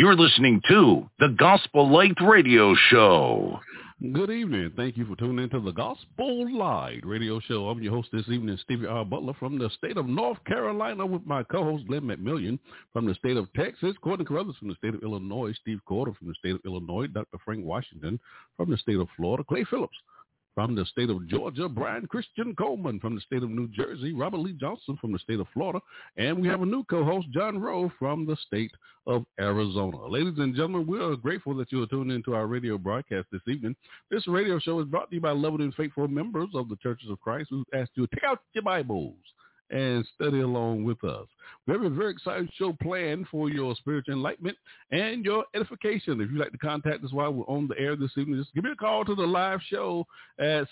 You're listening to the Gospel Light Radio Show. Good evening. Thank you for tuning into the Gospel Light radio show. I'm your host this evening, Stevie R. Butler from the state of North Carolina with my co-host Glenn McMillion from the state of Texas, Courtney Carruthers from the state of Illinois, Steve Cordle from the state of Illinois, Dr. Frank Washington from the state of Florida, Clay Phillips from the state of Georgia, Brian Christian Coleman from the state of New Jersey, Robert Lee Johnson from the state of Florida, and we have a new co-host, John Rowe from the state of Arizona. Ladies and gentlemen, we are grateful that you are tuning into our radio broadcast this evening. This radio show is brought to you by loving and faithful members of the Churches of Christ who ask you to take out your Bibles and study along with us. We have a very exciting show planned for your spiritual enlightenment and your edification. If you'd like to contact us while we're on the air this evening, just give me a call to the live show at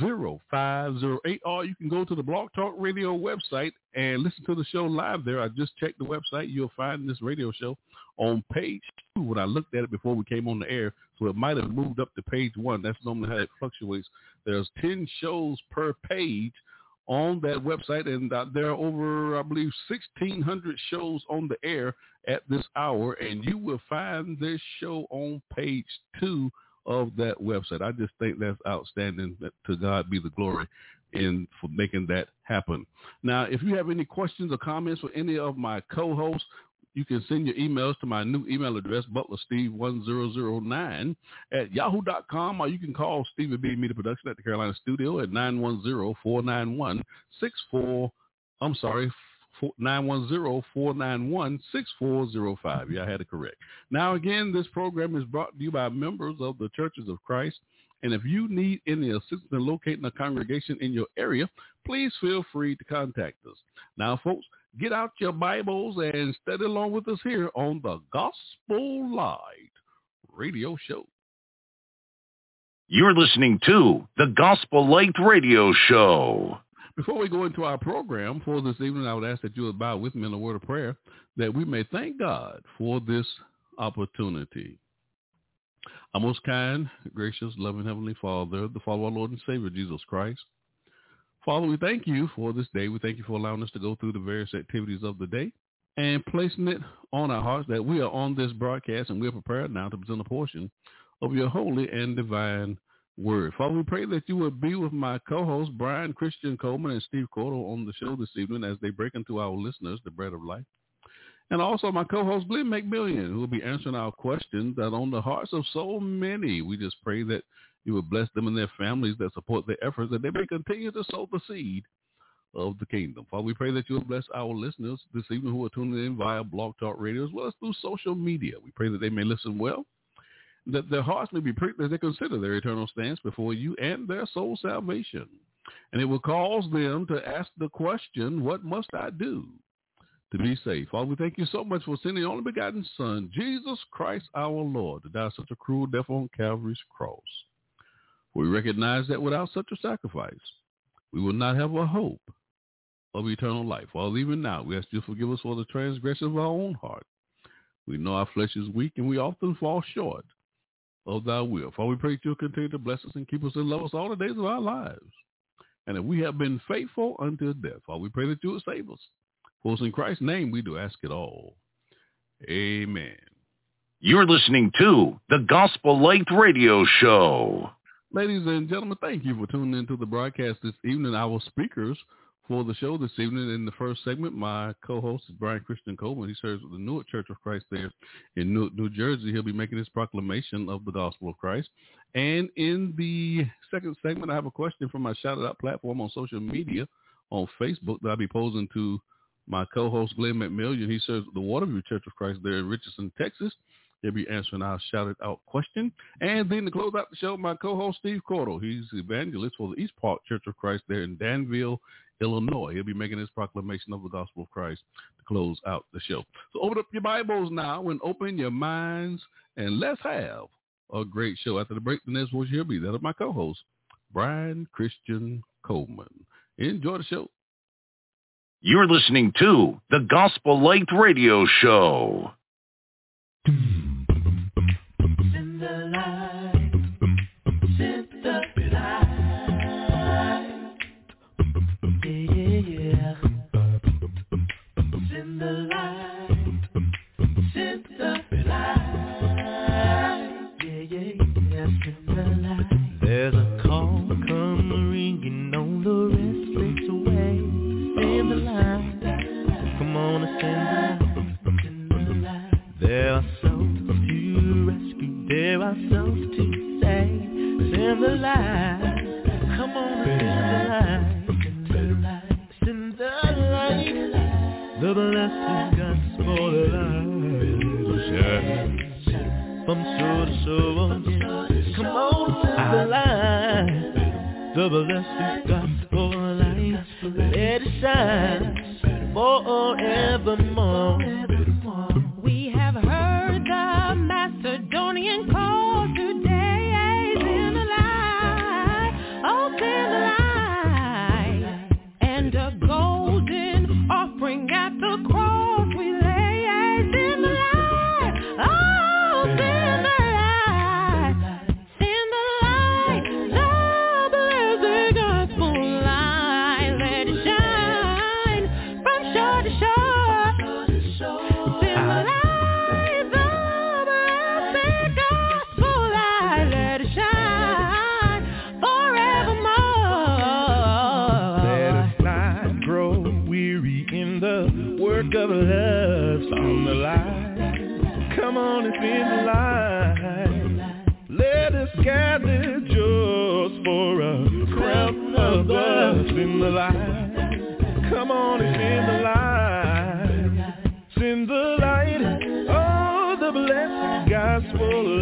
713-955-0508 or you can go to the Blog Talk Radio website and listen to the show live there. I just checked the website. You'll find this radio show on page two when I looked at it before we came on the air. So it might have moved up to page one. That's normally how it fluctuates. There's 10 shows per page on that website, and uh, there are over, I believe, 1,600 shows on the air at this hour, and you will find this show on page two of that website. I just think that's outstanding. To God be the glory in for making that happen. Now, if you have any questions or comments for any of my co-hosts, you can send your emails to my new email address, butlersteve1009 at yahoo.com, or you can call Stevie B Media Production at the Carolina Studio at 910-491-64, I'm sorry, 910-491-6405. Yeah, I had it correct. Now, again, this program is brought to you by members of the Churches of Christ. And if you need any assistance in locating a congregation in your area, please feel free to contact us. Now, folks, get out your Bibles and study along with us here on the Gospel Light Radio Show. You're listening to the Gospel Light Radio Show. Before we go into our program for this evening, I would ask that you would bow with me in a word of prayer that we may thank God for this opportunity. Our most kind, gracious, loving Heavenly Father, the Father our Lord and Savior, Jesus Christ. Father, we thank you for this day. We thank you for allowing us to go through the various activities of the day and placing it on our hearts that we are on this broadcast and we are prepared now to present a portion of your holy and divine word. Father, we pray that you would be with my co-hosts, Brian Christian Coleman and Steve Cordle on the show this evening as they break into our listeners the bread of life. And also my co-host, Glenn McMillion, who will be answering our questions that on the hearts of so many. We just pray that you would bless them and their families that support their efforts, that they may continue to sow the seed of the kingdom. Father, we pray that you will bless our listeners this evening who are tuning in via Blog Talk Radio as well as through social media. We pray that they may listen well, that their hearts may be pricked as they consider their eternal stance before you and their soul salvation. And it will cause them to ask the question, what must I do to be saved? Father, we thank you so much for sending the only begotten Son, Jesus Christ our Lord, to die such a cruel death on Calvary's cross. We recognize that without such a sacrifice, we will not have a hope of eternal life. While even now, we ask you to forgive us for the transgression of our own heart. We know our flesh is weak and we often fall short of thy will. For we pray that you'll continue to bless us and keep us and love us all the days of our lives. And if we have been faithful until death, Father, we pray that you will save us. For us in Christ's name we do ask it all. Amen. You're listening to the Gospel Light Radio Show. Ladies and gentlemen, thank you for tuning into the broadcast this evening. Our speakers for the show this evening in the first segment, my co-host is Brian Christian Coleman. He serves with the Newark Church of Christ there in Newark, New Jersey. He'll be making his proclamation of the gospel of Christ. And in the second segment, I have a question from my shout out platform on social media on Facebook that I'll be posing to my co-host Glenn McMillion. He serves the Waterview Church of Christ there in Richardson, Texas. He'll be answering our shouted out question. And then to close out the show, my co-host Steve Cordle. He's evangelist for the East Park Church of Christ there in Danville, Illinois. He'll be making his proclamation of the gospel of Christ to close out the show. So open up your Bibles now and open your minds and let's have a great show. After the break, the next voice will be that of my co-host, Brian Christian Coleman. Enjoy the show. You're listening to the Gospel Light Radio Show. The blessed gospel light. Let it shine forevermore.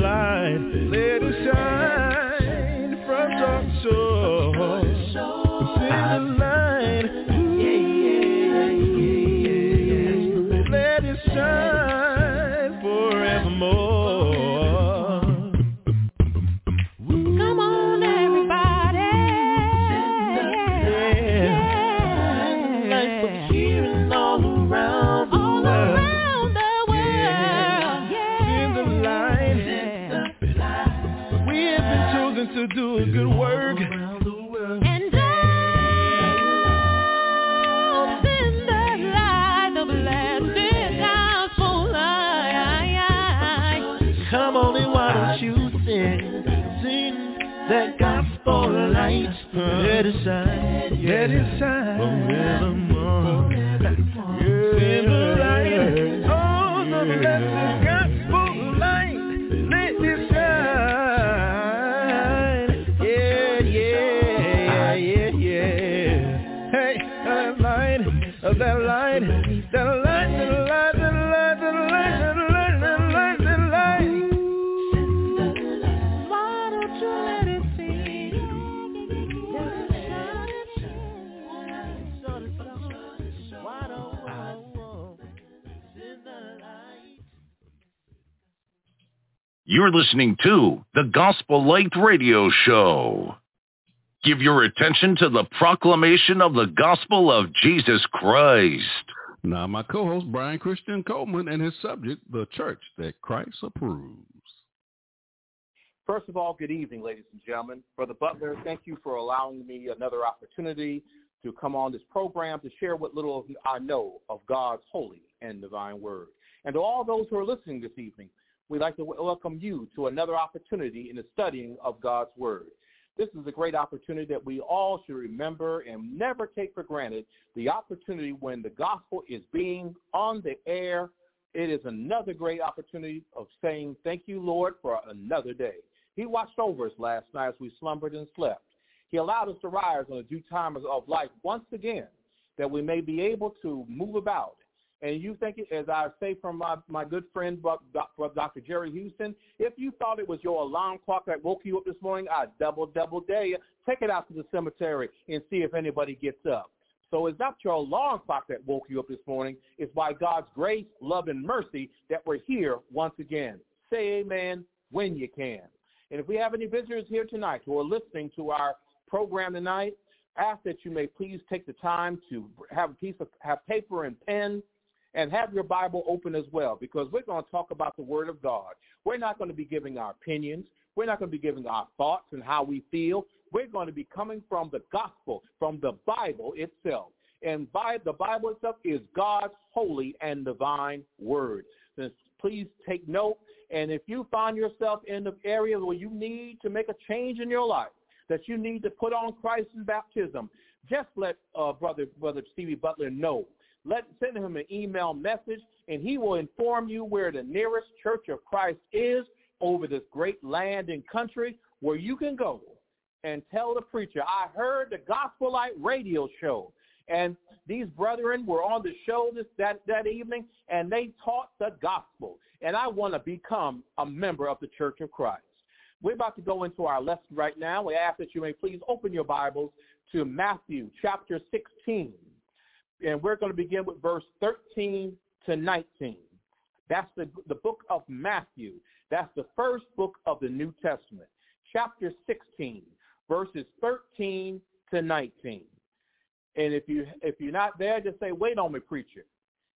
life. Oh, From listening to the Gospel Light Radio Show. Give your attention to the proclamation of the gospel of Jesus Christ. Now, my co-host, Brian Christian Coleman, and his subject, the church that Christ approves. First of all, good evening, ladies and gentlemen. Brother Butler, thank you for allowing me another opportunity to come on this program to share what little I know of God's holy and divine word. And to all those who are listening this evening, we'd like to welcome you to another opportunity in the studying of God's word. This is a great opportunity that we all should remember and never take for granted the opportunity when the gospel is being on the air. It is another great opportunity of saying, thank you, Lord, for another day. He watched over us last night as we slumbered and slept. He allowed us to rise on the due time of life once again, that we may be able to move about. And you think, it, as I say from my, my good friend, Dr. Jerry Houston, if you thought it was your alarm clock that woke you up this morning, I double, double dare you. Take it out to the cemetery and see if anybody gets up. So it's not your alarm clock that woke you up this morning. It's by God's grace, love, and mercy that we're here once again. Say amen when you can. And if we have any visitors here tonight who are listening to our program tonight, ask that you may please take the time to have a piece of have paper and pen and have your Bible open as well because we're going to talk about the Word of God. We're not going to be giving our opinions. We're not going to be giving our thoughts and how we feel. We're going to be coming from the gospel, from the Bible itself. And by the Bible itself is God's holy and divine word. So please take note and if you find yourself in the area where you need to make a change in your life, that you need to put on Christ in baptism, just let uh, brother brother Stevie Butler know. Let send him an email message, and he will inform you where the nearest Church of Christ is over this great land and country where you can go and tell the preacher, I heard the Gospel Light radio show. And these brethren were on the show this, that, that evening, and they taught the gospel. And I want to become a member of the Church of Christ. We're about to go into our lesson right now. We ask that you may please open your Bibles to Matthew chapter 16. And we're going to begin with verse 13 to 19. That's the, the book of Matthew. That's the first book of the New Testament. Chapter 16, verses 13 to 19. And if you if you're not there, just say, wait on me, preacher.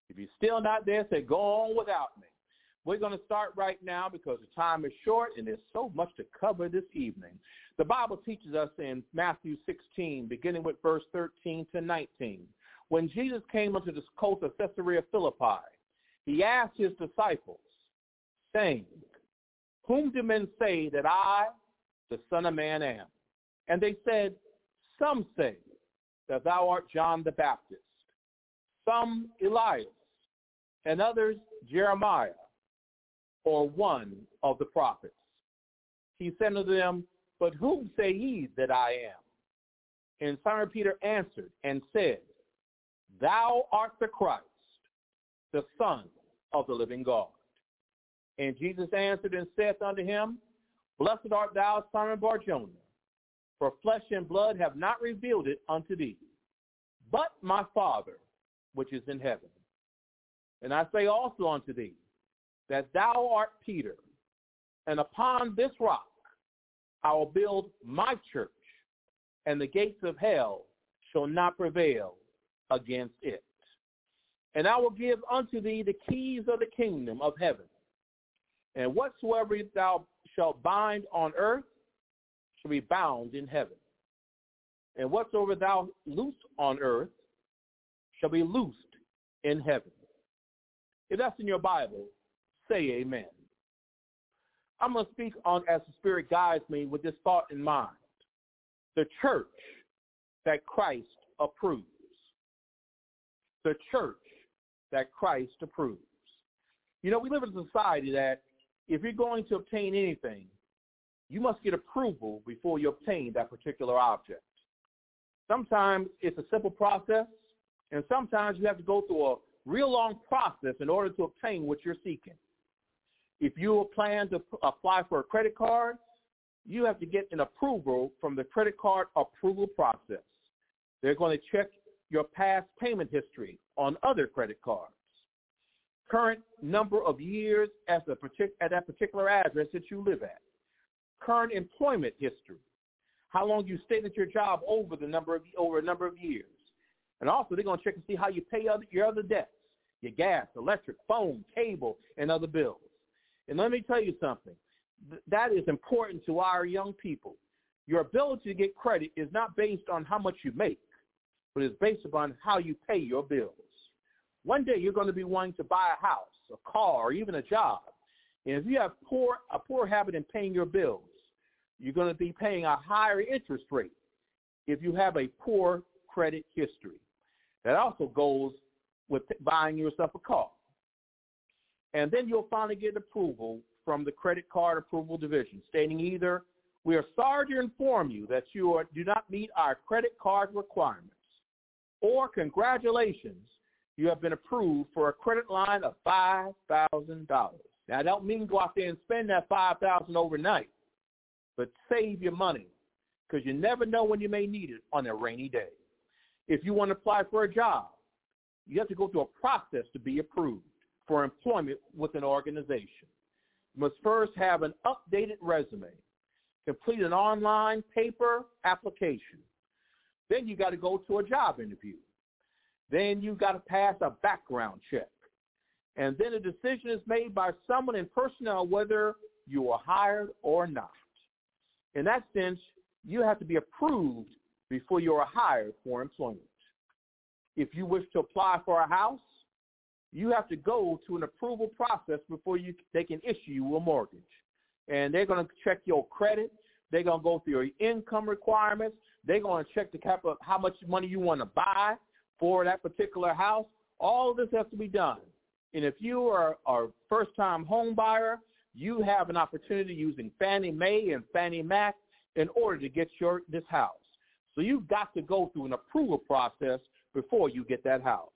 If you're still not there, say, go on without me. We're going to start right now because the time is short and there's so much to cover this evening. The Bible teaches us in Matthew 16, beginning with verse 13 to 19. When Jesus came unto the coast of Caesarea Philippi, he asked his disciples, saying, Whom do men say that I, the Son of Man, am? And they said, Some say that thou art John the Baptist, some Elias, and others Jeremiah, or one of the prophets. He said unto them, But whom say ye that I am? And Simon Peter answered and said, Thou art the Christ, the Son of the living God. And Jesus answered and saith unto him, Blessed art thou, Simon Barjona, for flesh and blood have not revealed it unto thee, but my Father which is in heaven. And I say also unto thee, that thou art Peter, and upon this rock I will build my church, and the gates of hell shall not prevail against it. And I will give unto thee the keys of the kingdom of heaven. And whatsoever thou shalt bind on earth shall be bound in heaven. And whatsoever thou loose on earth shall be loosed in heaven. If that's in your Bible, say amen. I'm going to speak on as the Spirit guides me with this thought in mind. The church that Christ approves. The church that Christ approves. You know, we live in a society that if you're going to obtain anything, you must get approval before you obtain that particular object. Sometimes it's a simple process, and sometimes you have to go through a real long process in order to obtain what you're seeking. If you plan to apply for a credit card, you have to get an approval from the credit card approval process. They're going to check your past payment history on other credit cards, current number of years at, the at that particular address that you live at, current employment history, how long you stayed at your job over the number of over a number of years, and also they're going to check and see how you pay other, your other debts. your gas, electric, phone, cable, and other bills. And let me tell you something. Th- that is important to our young people. Your ability to get credit is not based on how much you make, but it's based upon how you pay your bills. One day you're going to be wanting to buy a house, a car, or even a job. And if you have poor a poor habit in paying your bills, you're going to be paying a higher interest rate if you have a poor credit history. That also goes with buying yourself a car. And then you'll finally get approval from the credit card approval division stating either we are sorry to inform you that you are, do not meet our credit card requirements or congratulations, you have been approved for a credit line of $5,000. Now, I don't mean go out there and spend that 5000 overnight, but save your money because you never know when you may need it on a rainy day. If you want to apply for a job, you have to go through a process to be approved for employment with an organization. You must first have an updated resume, complete an online paper application. Then you got to go to a job interview. Then you got to pass a background check. And then a decision is made by someone in personnel whether you are hired or not. In that sense, you have to be approved before you are hired for employment. If you wish to apply for a house, you have to go to an approval process before you they can issue you a mortgage. And they're going to check your credit. They're going to go through your income requirements. They're going to check the cap of how much money you want to buy for that particular house. All this has to be done. And if you are a first-time home buyer, you have an opportunity using Fannie Mae and Fannie Mac in order to get your this house. So you've got to go through an approval process before you get that house.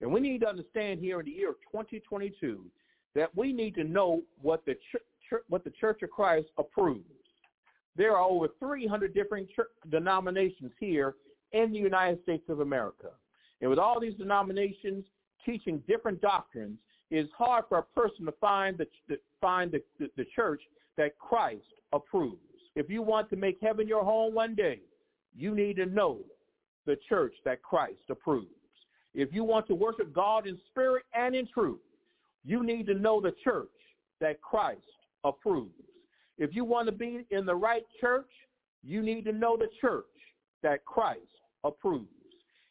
And we need to understand here in the year of 2022 that we need to know what the ch- what the Church of Christ approves. There are over 300 different denominations here in the United States of America. And with all these denominations teaching different doctrines, it's hard for a person to find the, the find the, the, the church that Christ approves. If you want to make heaven your home one day, you need to know the church that Christ approves. If you want to worship God in spirit and in truth, you need to know the church that Christ approves. If you want to be in the right church, you need to know the church that Christ approves.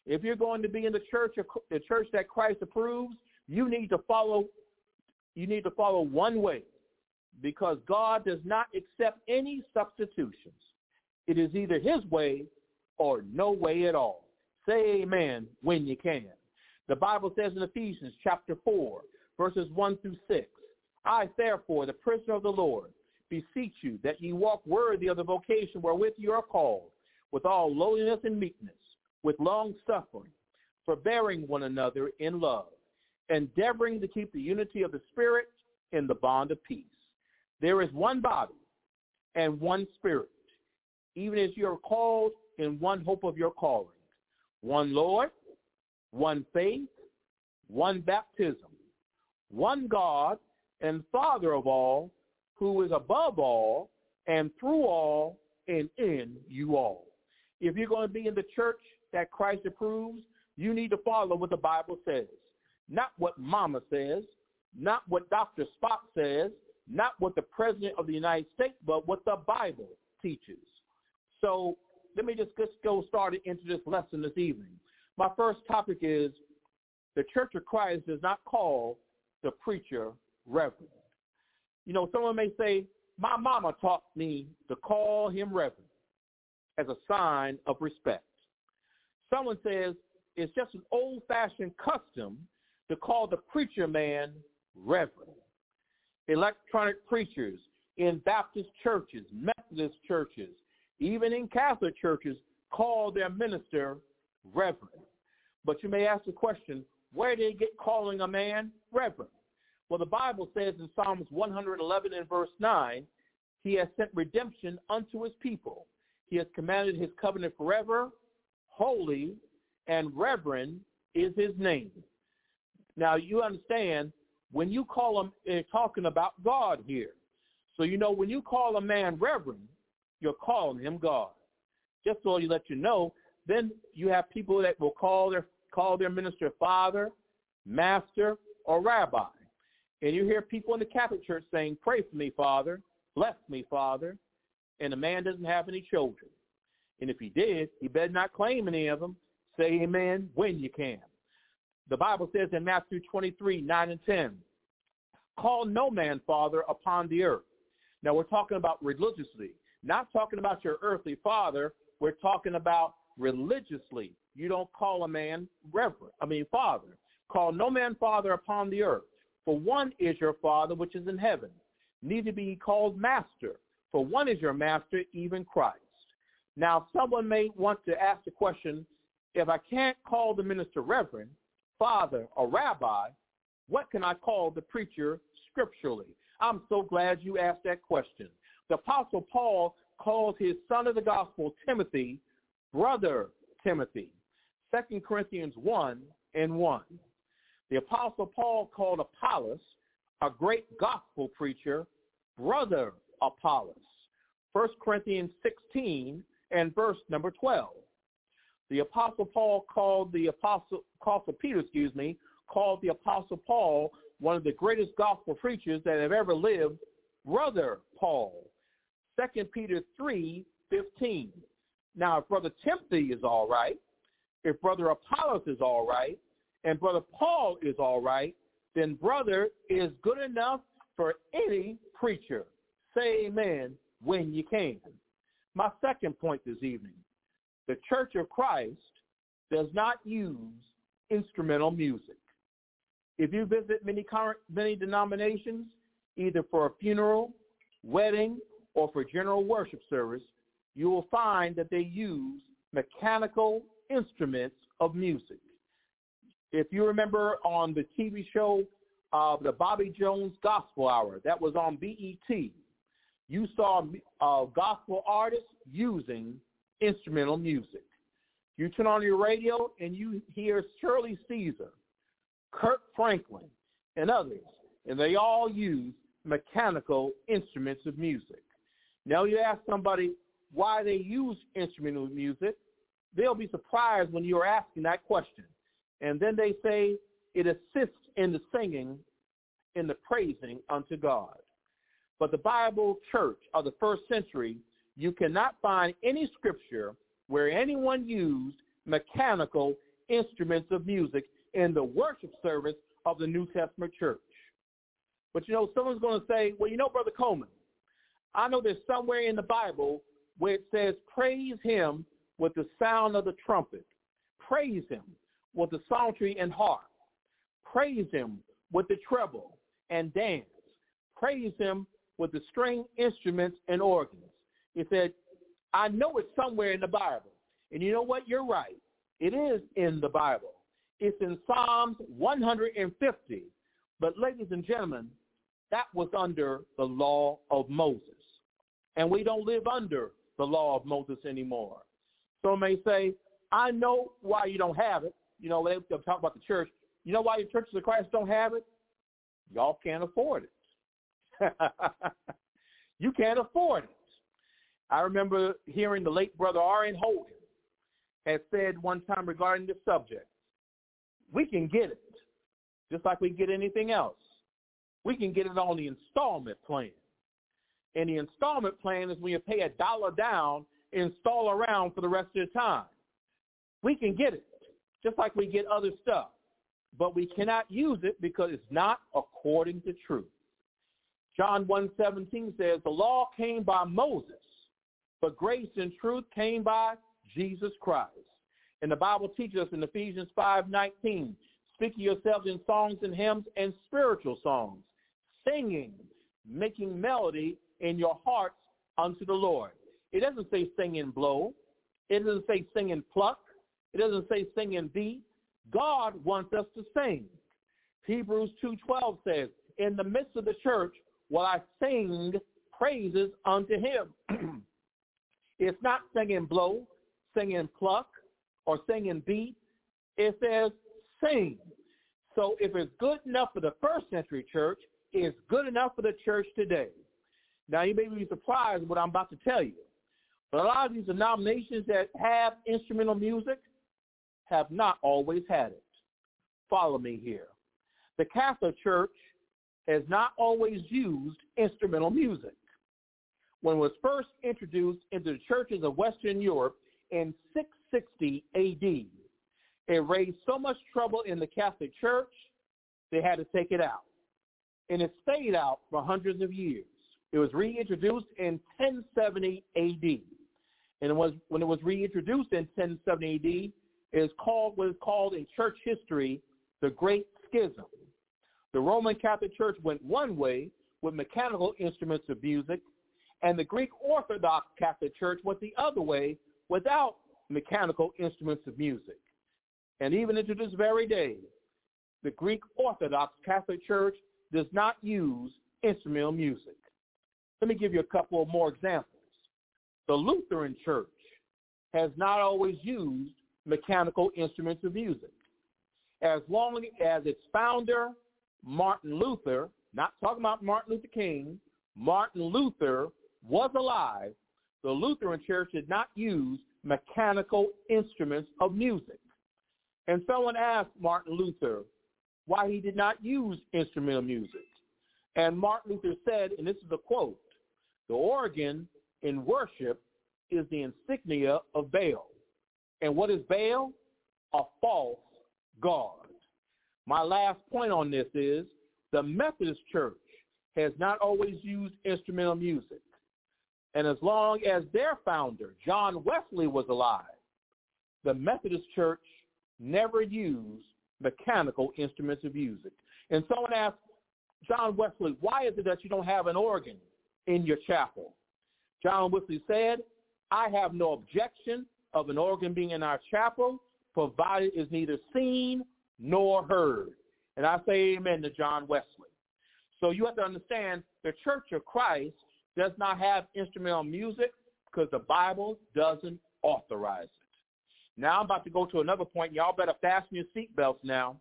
If you're going to be in the church, the church that Christ approves, you need to follow. You need to follow one way, because God does not accept any substitutions. It is either His way or no way at all. Say amen when you can. The Bible says in Ephesians chapter 4, verses 1 through 6, I therefore, the prisoner of the Lord, beseech you that ye walk worthy of the vocation wherewith ye are called, with all lowliness and meekness, with long suffering, forbearing one another in love, endeavoring to keep the unity of the Spirit in the bond of peace. There is one body and one Spirit, even as you are called in one hope of your calling, one Lord, one faith, one baptism, one God and Father of all, who is above all and through all and in you all. If you're going to be in the church that Christ approves, you need to follow what the Bible says. Not what mama says, not what Dr. Spock says, not what the President of the United States, but what the Bible teaches. So let me just, just go start into this lesson this evening. My first topic is the Church of Christ does not call the preacher reverend. You know, someone may say, my mama taught me to call him reverend as a sign of respect. Someone says it's just an old-fashioned custom to call the preacher man reverend. Electronic preachers in Baptist churches, Methodist churches, even in Catholic churches, call their minister reverend. But you may ask the question, where did they get calling a man reverend? Well, the Bible says in Psalms 111 and verse 9, he has sent redemption unto his people. He has commanded his covenant forever. Holy and reverend is his name. Now, you understand, when you call him, they're talking about God here. So, you know, when you call a man reverend, you're calling him God. Just so you let you know, then you have people that will call their call their minister father, master, or rabbi. And you hear people in the Catholic Church saying, pray for me, Father, bless me, Father, and the man doesn't have any children. And if he did, he better not claim any of them. Say amen when you can. The Bible says in Matthew 23, 9 and 10, call no man father upon the earth. Now we're talking about religiously, not talking about your earthly father. We're talking about religiously. You don't call a man reverend, I mean father. Call no man father upon the earth. For one is your father which is in heaven. Neither be he called master. For one is your master, even Christ. Now someone may want to ask the question, if I can't call the minister reverend, father, or rabbi, what can I call the preacher scripturally? I'm so glad you asked that question. The Apostle Paul calls his son of the gospel, Timothy, brother Timothy. 2 Corinthians 1 and 1. The Apostle Paul called Apollos, a great gospel preacher, brother Apollos. 1 Corinthians 16 and verse number 12. The Apostle Paul called the Apostle, Apostle Peter, excuse me, called the Apostle Paul one of the greatest gospel preachers that have ever lived, brother Paul. 2 Peter 3, 15. Now, if Brother Timothy is all right, if Brother Apollos is all right, and Brother Paul is all right, then brother is good enough for any preacher. Say amen when you can. My second point this evening, the Church of Christ does not use instrumental music. If you visit many current, many denominations, either for a funeral, wedding, or for general worship service, you will find that they use mechanical instruments of music. If you remember on the TV show, uh, the Bobby Jones Gospel Hour, that was on BET, you saw uh, gospel artists using instrumental music. You turn on your radio and you hear Shirley Caesar, Kirk Franklin, and others, and they all use mechanical instruments of music. Now you ask somebody why they use instrumental music, they'll be surprised when you're asking that question. And then they say it assists in the singing, in the praising unto God. But the Bible church of the first century, you cannot find any scripture where anyone used mechanical instruments of music in the worship service of the New Testament church. But you know, someone's going to say, well, you know, Brother Coleman, I know there's somewhere in the Bible where it says, praise him with the sound of the trumpet. Praise him with the psaltery and harp. Praise him with the treble and dance. Praise him with the string instruments and organs. He said, I know it's somewhere in the Bible. And you know what? You're right. It is in the Bible. It's in Psalms 150. But ladies and gentlemen, that was under the law of Moses. And we don't live under the law of Moses anymore. Some may say, I know why you don't have it. You know, when they talk about the church. You know why your churches of Christ don't have it? Y'all can't afford it. you can't afford it. I remember hearing the late brother R.N. Hogan had said one time regarding this subject, we can get it, just like we get anything else. We can get it on the installment plan. And the installment plan is when you pay a dollar down, install around for the rest of the time. We can get it, just like we get other stuff. But we cannot use it because it's not according to truth. John 1.17 says, the law came by Moses, but grace and truth came by Jesus Christ. And the Bible teaches us in Ephesians 5.19, speak to yourselves in songs and hymns and spiritual songs, singing, making melody in your hearts unto the Lord. It doesn't say sing and blow. It doesn't say sing and pluck. It doesn't say sing and beat. God wants us to sing. Hebrews 2.12 says, in the midst of the church will I sing praises unto him. it's not singing blow, singing pluck, or singing beat. It says sing. So if it's good enough for the first century church, it's good enough for the church today. Now you may be surprised what I'm about to tell you. But a lot of these denominations that have instrumental music have not always had it. Follow me here. The Catholic Church has not always used instrumental music. When it was first introduced into the churches of Western Europe in 660 AD, it raised so much trouble in the Catholic Church, they had to take it out. And it stayed out for hundreds of years. It was reintroduced in 1070 AD. And it was, when it was reintroduced in 1070 AD, is called what is called in church history the Great Schism. The Roman Catholic Church went one way with mechanical instruments of music, and the Greek Orthodox Catholic Church went the other way without mechanical instruments of music. And even into this very day, the Greek Orthodox Catholic Church does not use instrumental music. Let me give you a couple more examples. The Lutheran Church has not always used mechanical instruments of music. As long as its founder, Martin Luther, not talking about Martin Luther King, Martin Luther was alive, the Lutheran Church did not use mechanical instruments of music. And someone asked Martin Luther why he did not use instrumental music. And Martin Luther said, and this is a quote, the organ in worship is the insignia of Baal. And what is Baal? A false god. My last point on this is the Methodist Church has not always used instrumental music. And as long as their founder, John Wesley, was alive, the Methodist Church never used mechanical instruments of music. And someone asked John Wesley, why is it that you don't have an organ in your chapel? John Wesley said, I have no objection of an organ being in our chapel, provided it's neither seen nor heard. And I say amen to John Wesley. So you have to understand the Church of Christ does not have instrumental music because the Bible doesn't authorize it. Now I'm about to go to another point. Y'all better fasten your seatbelts now.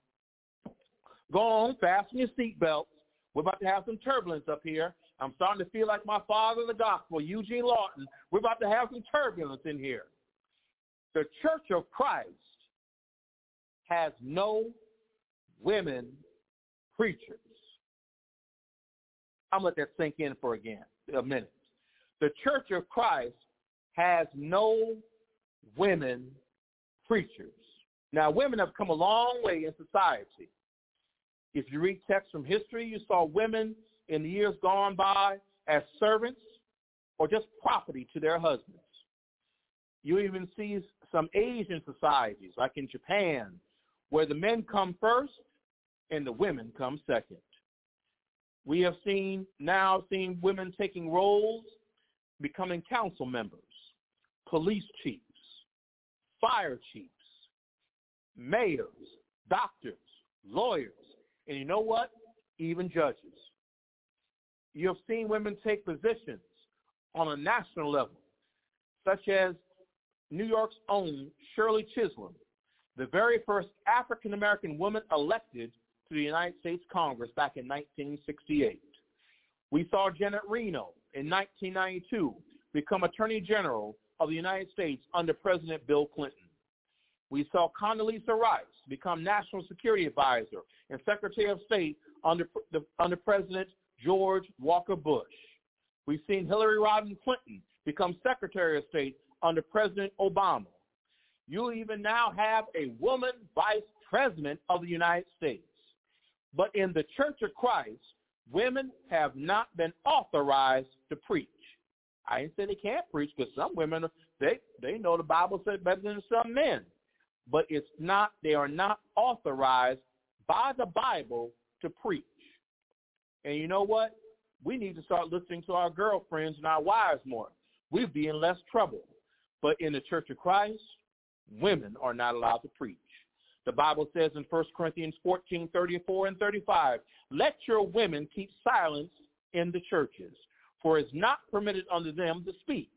Go on, fasten your seatbelts. We're about to have some turbulence up here. I'm starting to feel like my father the gospel, Eugene Lawton. We're about to have some turbulence in here. The Church of Christ has no women preachers. I'm going to let that sink in for again, a minute. The Church of Christ has no women preachers. Now, women have come a long way in society. If you read texts from history, you saw women in the years gone by as servants or just property to their husbands. You even see some Asian societies, like in Japan, where the men come first and the women come second. We have seen now seen women taking roles, becoming council members, police chiefs, fire chiefs, mayors, doctors, lawyers, and you know what? Even judges. You have seen women take positions on a national level, such as New York's own Shirley Chisholm, the very first African-American woman elected to the United States Congress back in 1968. We saw Janet Reno in 1992 become Attorney General of the United States under President Bill Clinton. We saw Condoleezza Rice become National Security Advisor and Secretary of State under, the, under President George Walker Bush. We've seen Hillary Rodham Clinton become Secretary of State under President Obama. You even now have a woman vice president of the United States. But in the Church of Christ, women have not been authorized to preach. I ain't saying they can't preach because some women they they know the Bible better than some men, but it's not they are not authorized by the Bible to preach. And you know what? We need to start listening to our girlfriends and our wives more. We'd be in less trouble. But in the Church of Christ, women are not allowed to preach. The Bible says in 1 Corinthians 14, 34 and 35, let your women keep silence in the churches, for it is not permitted unto them to speak,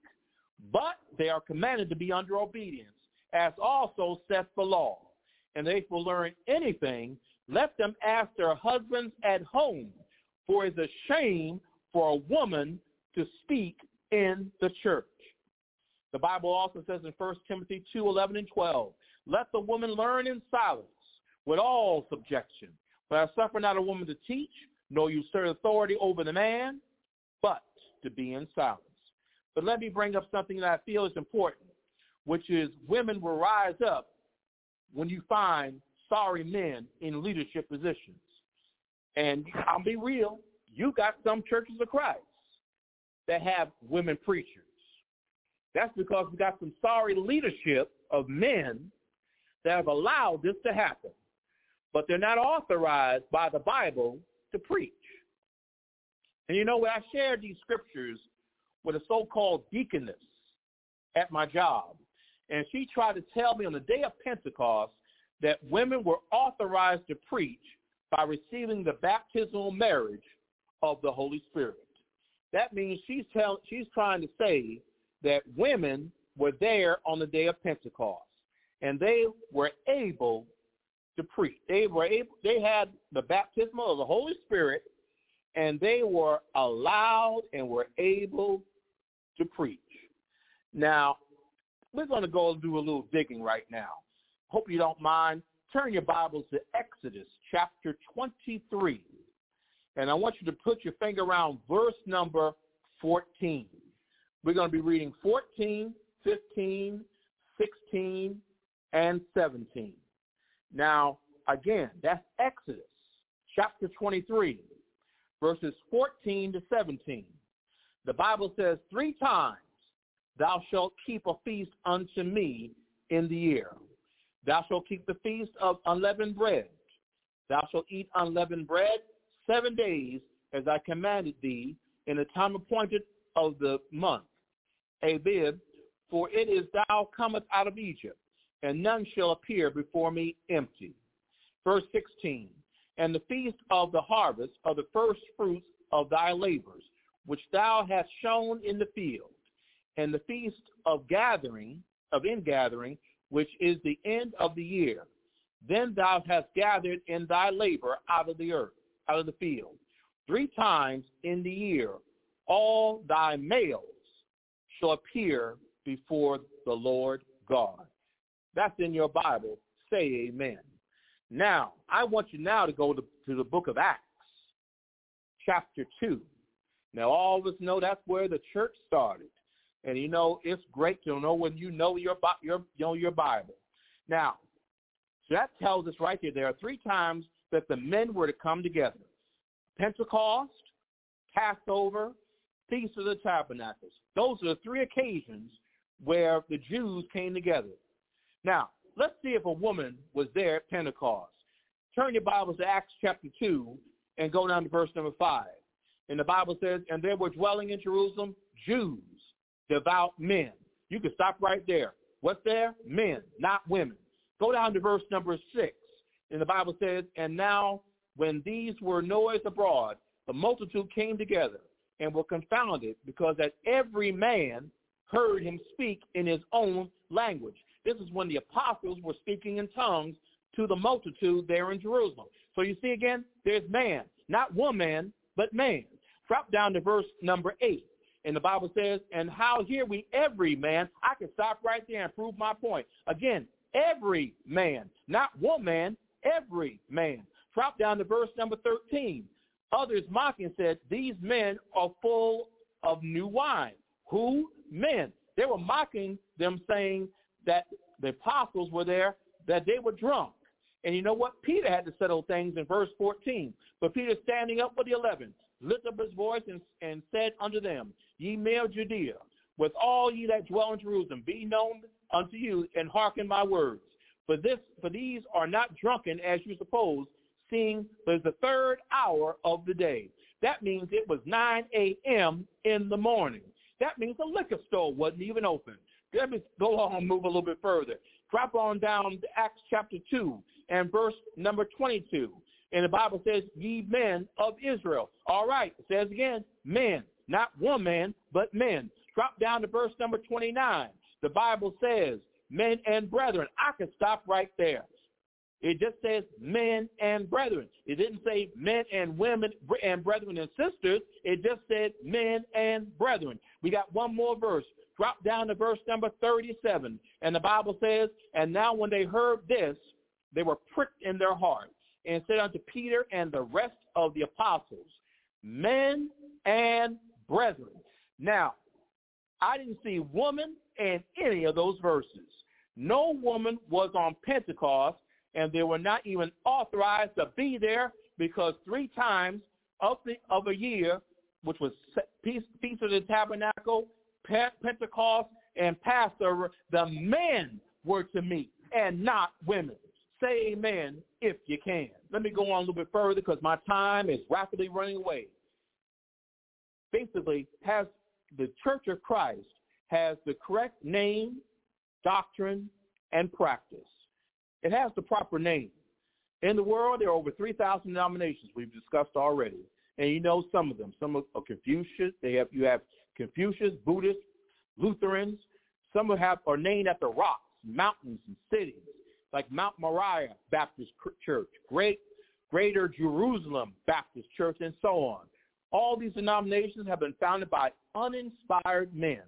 but they are commanded to be under obedience, as also saith the law. And they will learn anything, let them ask their husbands at home, for it is a shame for a woman to speak in the church. The Bible also says in 1 Timothy 2, 11 and 12, let the woman learn in silence with all subjection. But I suffer not a woman to teach, nor usurp authority over the man, but to be in silence. But let me bring up something that I feel is important, which is women will rise up when you find sorry men in leadership positions. And I'll be real, you got some churches of Christ that have women preachers. That's because we got some sorry leadership of men that have allowed this to happen. But they're not authorized by the Bible to preach. And you know, when I shared these scriptures with a so-called deaconess at my job, and she tried to tell me on the day of Pentecost that women were authorized to preach by receiving the baptismal marriage of the Holy Spirit. That means she's tell, she's trying to say that women were there on the day of Pentecost and they were able to preach. They were able they had the baptism of the Holy Spirit and they were allowed and were able to preach. Now, we're going to go do a little digging right now. Hope you don't mind. Turn your Bibles to Exodus chapter 23. And I want you to put your finger around verse number 14. We're going to be reading 14, 15, 16, and 17. Now, again, that's Exodus chapter 23, verses 14 to 17. The Bible says, Three times thou shalt keep a feast unto me in the year. Thou shalt keep the feast of unleavened bread. Thou shalt eat unleavened bread seven days as I commanded thee in the time appointed of the month. Abib, for it is thou comest out of Egypt, and none shall appear before me empty. Verse 16, and the feast of the harvest of the first fruits of thy labors, which thou hast shown in the field, and the feast of gathering, of ingathering, which is the end of the year. Then thou hast gathered in thy labor out of the earth, out of the field. Three times in the year all thy males shall appear before the Lord God. That's in your Bible. Say amen. Now, I want you now to go to, to the book of Acts, chapter 2. Now, all of us know that's where the church started. And you know, it's great to know when you know your, your, you know your Bible. Now, so that tells us right here, there are three times that the men were to come together. Pentecost, Passover, Feast of the Tabernacles. Those are the three occasions where the Jews came together. Now, let's see if a woman was there at Pentecost. Turn your Bibles to Acts chapter 2 and go down to verse number 5. And the Bible says, and there were dwelling in Jerusalem Jews, devout men. You can stop right there. What's there? Men, not women. Go down to verse number 6. And the Bible says, and now when these were noised abroad, the multitude came together and were confounded because that every man heard him speak in his own language. This is when the apostles were speaking in tongues to the multitude there in Jerusalem. So you see again, there's man, not woman, but man. Drop down to verse number 8. And the Bible says, and how hear we every man? I can stop right there and prove my point. Again, every man, not one man, every man. Drop down to verse number 13. Others mocking said, these men are full of new wine. Who? Men. They were mocking them saying that the apostles were there, that they were drunk. And you know what? Peter had to settle things in verse 14. But Peter standing up with the eleven, lifted up his voice and, and said unto them, Ye men of Judea, with all ye that dwell in Jerusalem, be known unto you and hearken my words. For this, for these are not drunken as you suppose, seeing there's the third hour of the day. That means it was 9 a.m. in the morning. That means the liquor store wasn't even open. Let me go on and move a little bit further. Drop on down to Acts chapter 2 and verse number 22. And the Bible says, ye men of Israel. All right, it says again, men, not one man, but men. Drop down to verse number 29. The Bible says, men and brethren. I can stop right there. It just says men and brethren. It didn't say men and women and brethren and sisters. It just said men and brethren. We got one more verse. Drop down to verse number 37. And the Bible says, and now when they heard this, they were pricked in their hearts and said unto Peter and the rest of the apostles, men and brethren. Now, I didn't see woman in any of those verses. No woman was on Pentecost, and they were not even authorized to be there because three times of the of a year, which was Feast, of the Tabernacle, Pentecost, and Passover, the men were to meet and not women. Say amen if you can. Let me go on a little bit further because my time is rapidly running away. Basically, has the Church of Christ has the correct name, doctrine, and practice. It has the proper name. In the world, there are over 3,000 denominations we've discussed already. And you know some of them. Some are Confucius. They have you have Confucius, Buddhists, Lutherans. Some have are named after rocks, mountains, and cities, like Mount Moriah Baptist Church, Great Greater Jerusalem Baptist Church, and so on. All these denominations have been founded by uninspired men,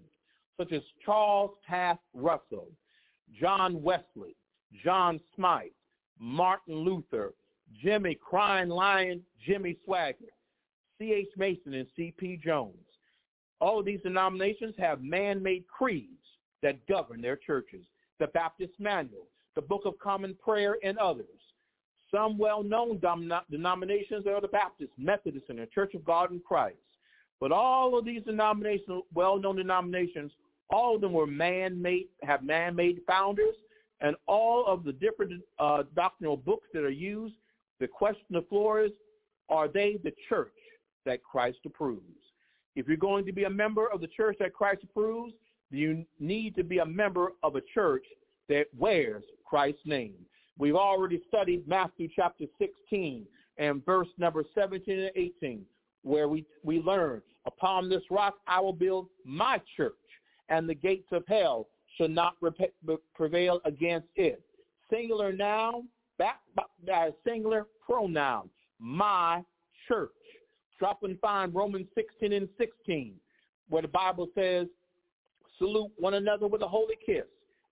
such as Charles Taze Russell, John Wesley, John Smyth, Martin Luther, Jimmy Crying Lion, Jimmy Swaggart, C.H. Mason, and C.P. Jones. All of these denominations have man-made creeds that govern their churches. The Baptist Manual, the Book of Common Prayer, and others. Some well-known denominations are the Baptist, Methodist, and the Church of God in Christ. But all of these denominations, well-known denominations, all of them were man-made, have man-made founders, and all of the different uh, doctrinal books that are used, the question of floor is, are they the church that Christ approves? If you're going to be a member of the church that Christ approves, you need to be a member of a church that wears Christ's name. We've already studied Matthew chapter 16 and verse number 17 and 18, where we, we learn, upon this rock I will build my church, and the gates of hell shall not prevail against it. Singular noun, back, back, singular pronoun, my church. Drop and find Romans 16 and 16, where the Bible says, salute one another with a holy kiss,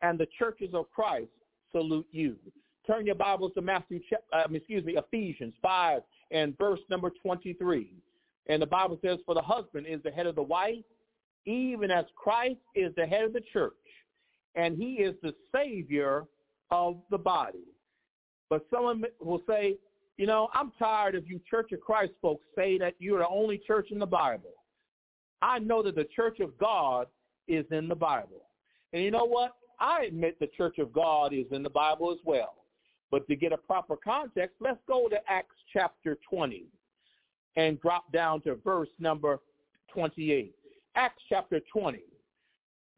and the churches of Christ salute you. Turn your Bibles to Matthew, uh, excuse me, Ephesians 5 and verse number 23. And the Bible says, for the husband is the head of the wife, even as Christ is the head of the church, and he is the Savior of the body. But someone will say, you know, I'm tired of you Church of Christ folks say that you're the only church in the Bible. I know that the Church of God is in the Bible. And you know what? I admit the Church of God is in the Bible as well. But to get a proper context, let's go to Acts chapter 20 and drop down to verse number 28. Acts chapter 20.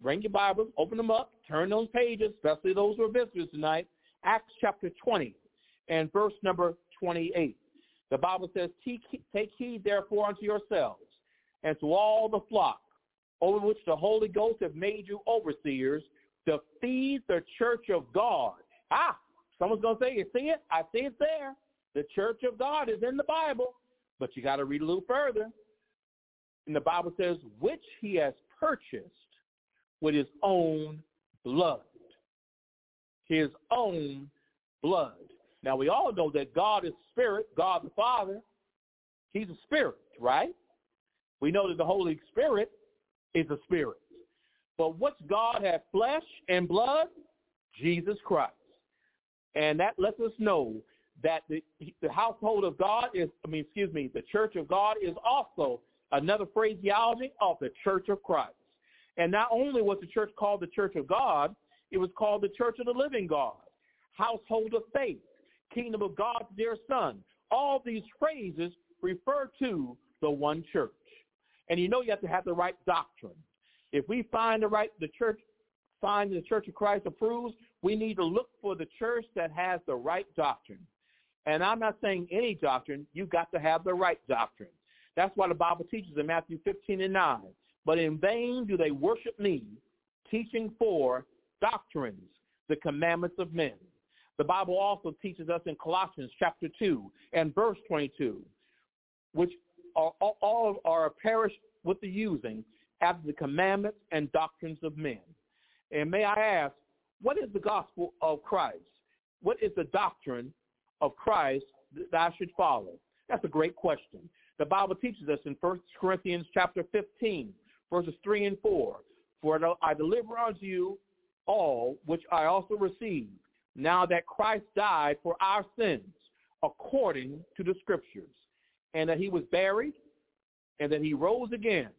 Bring your Bibles, open them up, turn those pages, especially those who are visitors tonight. Acts chapter 20 and verse number 28. The Bible says, Take heed therefore unto yourselves and to all the flock over which the Holy Ghost have made you overseers to feed the church of God. Ah, someone's going to say, you see it? I see it there. The church of God is in the Bible, but you got to read a little further. And the Bible says, which he has purchased with his own blood. His own blood. Now we all know that God is spirit, God the Father. He's a spirit, right? We know that the Holy Spirit is a spirit. But what's God have flesh and blood? Jesus Christ. And that lets us know that the, the household of God is, I mean, excuse me, the church of God is also another phraseology of the church of Christ. And not only was the church called the church of God, it was called the church of the living God, household of faith, kingdom of God's dear son. All these phrases refer to the one church. And you know you have to have the right doctrine. If we find the right, the church, find the Church of Christ approves, we need to look for the church that has the right doctrine. And I'm not saying any doctrine. You've got to have the right doctrine. That's why the Bible teaches in Matthew 15 and 9. But in vain do they worship me, teaching for doctrines, the commandments of men. The Bible also teaches us in Colossians chapter 2 and verse 22, which are, all are perished with the using after the commandments and doctrines of men. And may I ask, what is the gospel of Christ? What is the doctrine of Christ that I should follow? That's a great question. The Bible teaches us in 1 Corinthians chapter 15, verses 3 and 4, For I deliver unto you all which I also received, now that Christ died for our sins, according to the Scriptures, and that he was buried, and that he rose again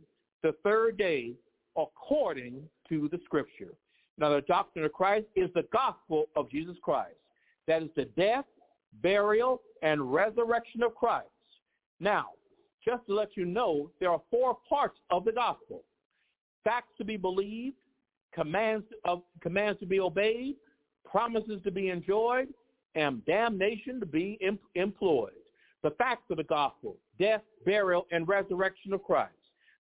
the third day, according to the Scripture. Now, the doctrine of Christ is the gospel of Jesus Christ. That is the death, burial, and resurrection of Christ. Now, just to let you know, there are four parts of the gospel. Facts to be believed, commands, of, commands to be obeyed, promises to be enjoyed, and damnation to be em- employed. The facts of the gospel, death, burial, and resurrection of Christ.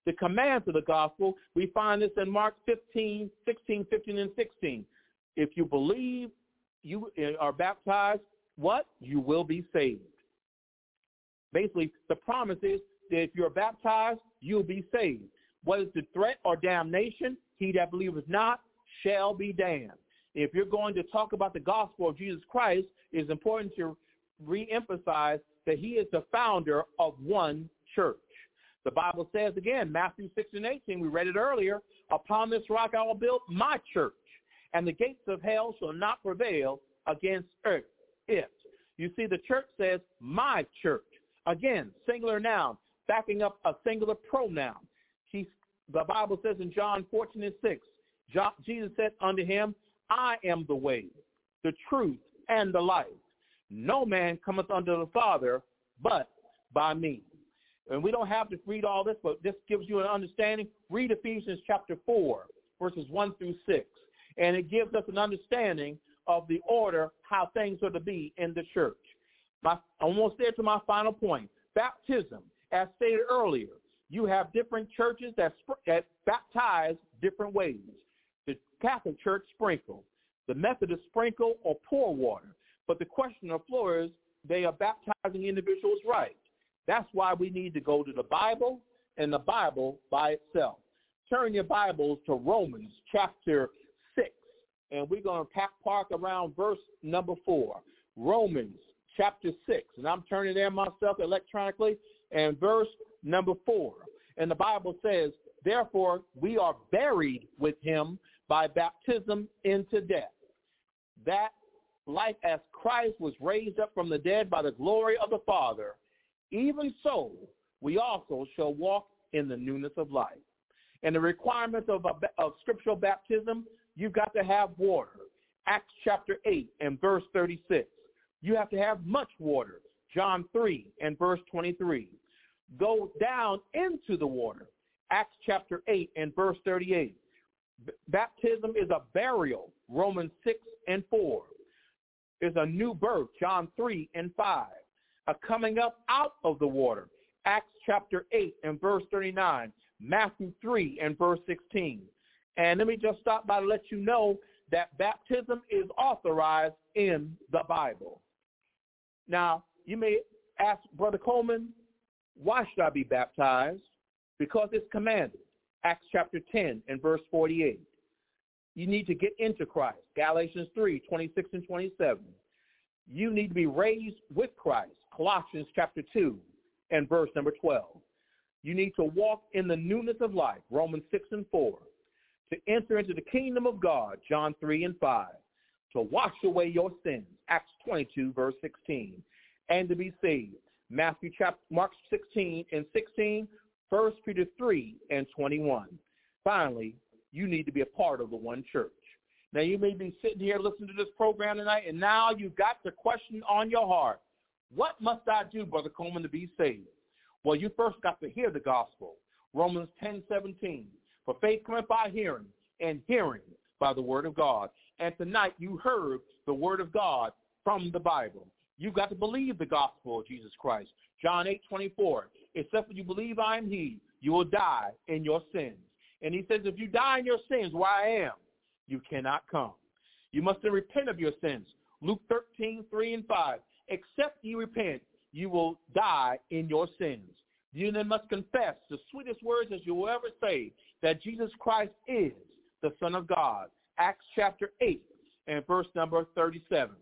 The commands of the gospel, we find this in Mark 15, 16, 15, and 16. If you believe you uh, are baptized, what? You will be saved. Basically, the promise is that if you're baptized, you'll be saved. What is the threat or damnation? He that believeth not shall be damned. If you're going to talk about the gospel of Jesus Christ, it's important to reemphasize that he is the founder of one church. The Bible says again, Matthew 6 and 18, we read it earlier, upon this rock I will build my church, and the gates of hell shall not prevail against it. You see, the church says my church. Again, singular noun, backing up a singular pronoun. He, the Bible says in John 14 and 6, John, Jesus said unto him, I am the way, the truth, and the life. No man cometh unto the Father but by me. And we don't have to read all this, but this gives you an understanding. Read Ephesians chapter 4, verses 1 through 6. And it gives us an understanding of the order, how things are to be in the church. My, almost there to my final point. Baptism, as stated earlier, you have different churches that, that baptize different ways. The Catholic Church sprinkle. The Methodist sprinkle or pour water. But the question of floor is, they are baptizing individuals right. That's why we need to go to the Bible and the Bible by itself. Turn your Bibles to Romans chapter 6, and we're going to park around verse number 4. Romans chapter 6, and I'm turning there myself electronically, and verse number 4. And the Bible says, Therefore we are buried with him by baptism into death, that like as Christ was raised up from the dead by the glory of the Father, even so we also shall walk in the newness of life. And the requirements of, a, of scriptural baptism, you've got to have water. Acts chapter 8 and verse 36. You have to have much water. John 3 and verse 23. Go down into the water. Acts chapter 8 and verse 38. B- baptism is a burial. Romans 6 and 4 is a new birth, John 3 and 5. A coming up out of the water, Acts chapter 8 and verse 39, Matthew 3 and verse 16. And let me just stop by to let you know that baptism is authorized in the Bible. Now, you may ask Brother Coleman, why should I be baptized? Because it's commanded. Acts chapter 10 and verse 48 you need to get into Christ. Galatians 3, 26 and 27. You need to be raised with Christ. Colossians chapter 2 and verse number 12. You need to walk in the newness of life. Romans 6 and 4. To enter into the kingdom of God. John 3 and 5. To wash away your sins. Acts 22 verse 16. And to be saved. Matthew chapter, Mark 16 and 16. 1 Peter 3 and 21. Finally, you need to be a part of the one church. Now you may be sitting here listening to this program tonight, and now you've got the question on your heart. What must I do, Brother Coleman, to be saved? Well, you first got to hear the gospel. Romans 10, 17. For faith cometh by hearing, and hearing by the word of God. And tonight you heard the word of God from the Bible. You've got to believe the gospel of Jesus Christ. John 8, 24. Except you believe I am he, you will die in your sins. And he says, if you die in your sins where I am, you cannot come. You must then repent of your sins. Luke 13, 3 and 5. Except you repent, you will die in your sins. You then must confess the sweetest words that you will ever say, that Jesus Christ is the Son of God. Acts chapter 8 and verse number 37.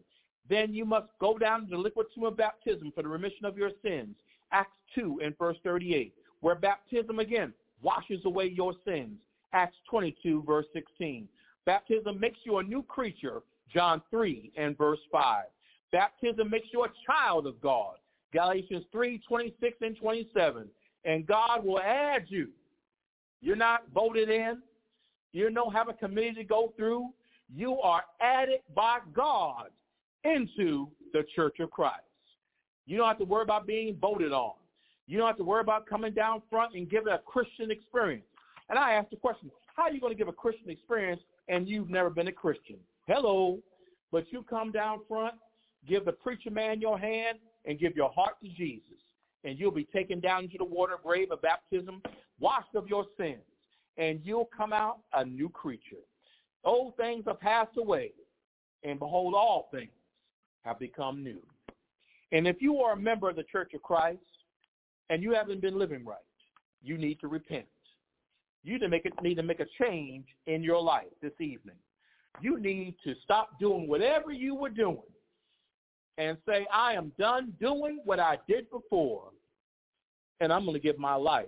Then you must go down to the liquid tomb of baptism for the remission of your sins. Acts 2 and verse 38, where baptism again washes away your sins. Acts 22 verse 16. Baptism makes you a new creature. John 3 and verse 5. Baptism makes you a child of God. Galatians 3, 26 and 27. And God will add you. You're not voted in. You don't have a committee to go through. You are added by God into the church of Christ. You don't have to worry about being voted on. You don't have to worry about coming down front and giving a Christian experience. And I ask the question, how are you going to give a Christian experience and you've never been a Christian? Hello. But you come down front, give the preacher man your hand, and give your heart to Jesus. And you'll be taken down into the water grave of baptism, washed of your sins, and you'll come out a new creature. Old things are passed away, and behold, all things have become new. And if you are a member of the Church of Christ and you haven't been living right, you need to repent. You need to need to make a change in your life this evening. You need to stop doing whatever you were doing and say, I am done doing what I did before, and I'm going to give my life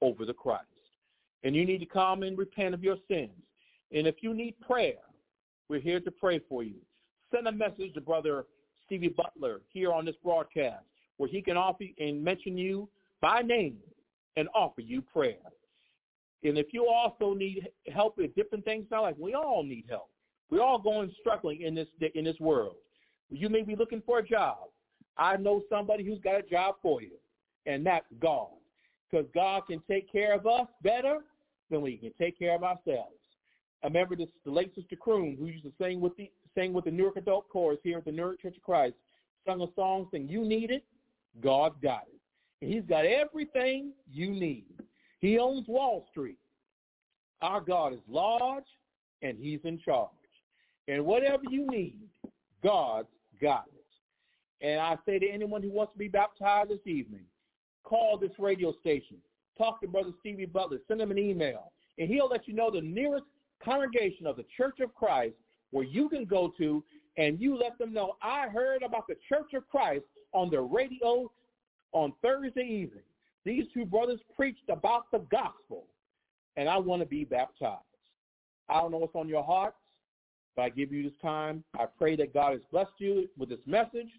over to Christ. And you need to come and repent of your sins. And if you need prayer, we're here to pray for you. Send a message to Brother Stevie Butler here on this broadcast where he can offer and mention you by name and offer you prayer. And if you also need help with different things in our life, we all need help. We're all going struggling in this in this world. You may be looking for a job. I know somebody who's got a job for you, and that's God. Because God can take care of us better than we can take care of ourselves. I remember this, the late Sister Croon, who used to sing with the sing with the Newark Adult Chorus here at the Newark Church of Christ, sung a song saying, "You need it, God's got it. And He's got everything you need. He owns Wall Street. Our God is large, and He's in charge. And whatever you need, God's got it. And I say to anyone who wants to be baptized this evening, call this radio station. Talk to Brother Stevie Butler. Send him an email. And he'll let you know the nearest congregation of the Church of Christ where you can go to and you let them know, I heard about the Church of Christ on the radio on Thursday evening. These two brothers preached about the gospel, and I want to be baptized. I don't know what's on your hearts, but I give you this time. I pray that God has blessed you with this message,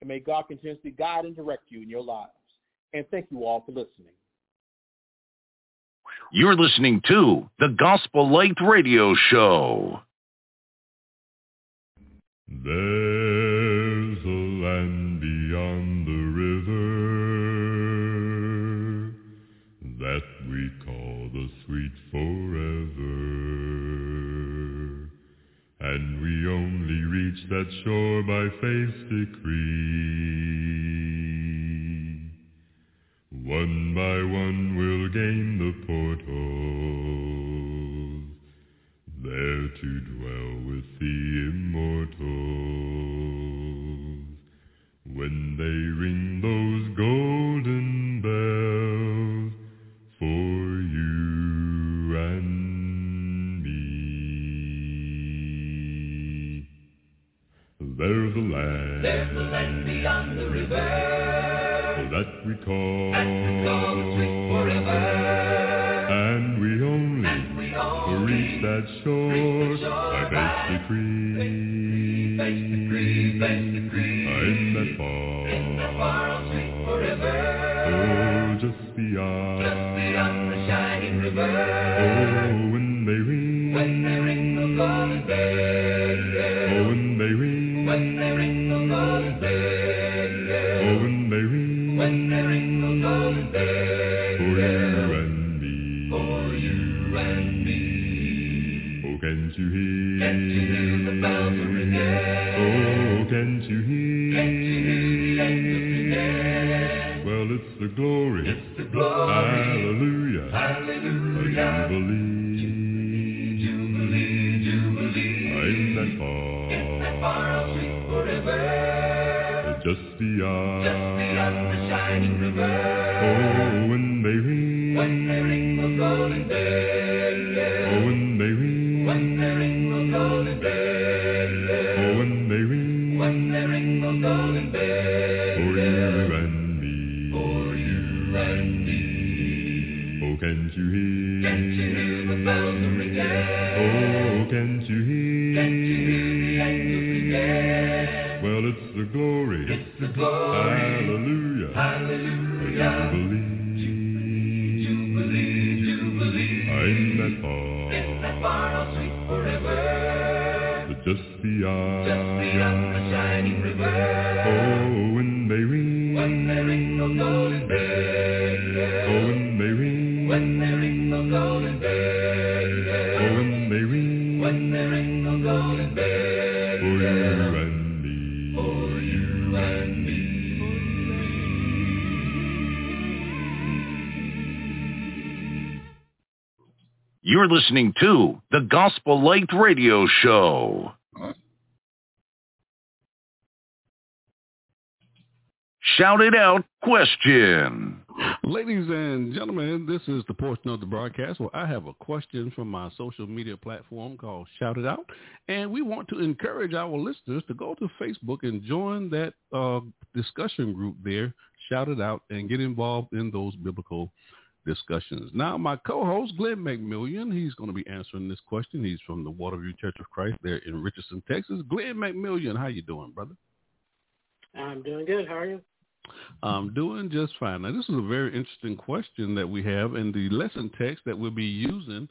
and may God continuously guide and direct you in your lives. And thank you all for listening. You're listening to the Gospel Light Radio Show. There's a land beyond the river that we call the sweet forever. And we only reach that shore by faith's decree. One by one we'll gain the portals, there to dwell with the immortals. When they ring those golden bells for you and me. There's a land, There's a land beyond the river that we call, that we call reach that shore reach the by faith's decree. faith's decree, faith's decree. In that far, glory, It's the glory. Can't you hear? Can't you hear the are listening to the Gospel Light Radio Show. Shout it out question. Ladies and gentlemen, this is the portion of the broadcast where I have a question from my social media platform called Shout It Out. And we want to encourage our listeners to go to Facebook and join that uh, discussion group there, Shout It Out, and get involved in those biblical discussions. Now, my co-host, Glenn McMillion, he's going to be answering this question. He's from the Waterview Church of Christ there in Richardson, Texas. Glenn McMillion, how you doing, brother? I'm doing good. How are you? I'm doing just fine. Now, this is a very interesting question that we have, and the lesson text that we'll be using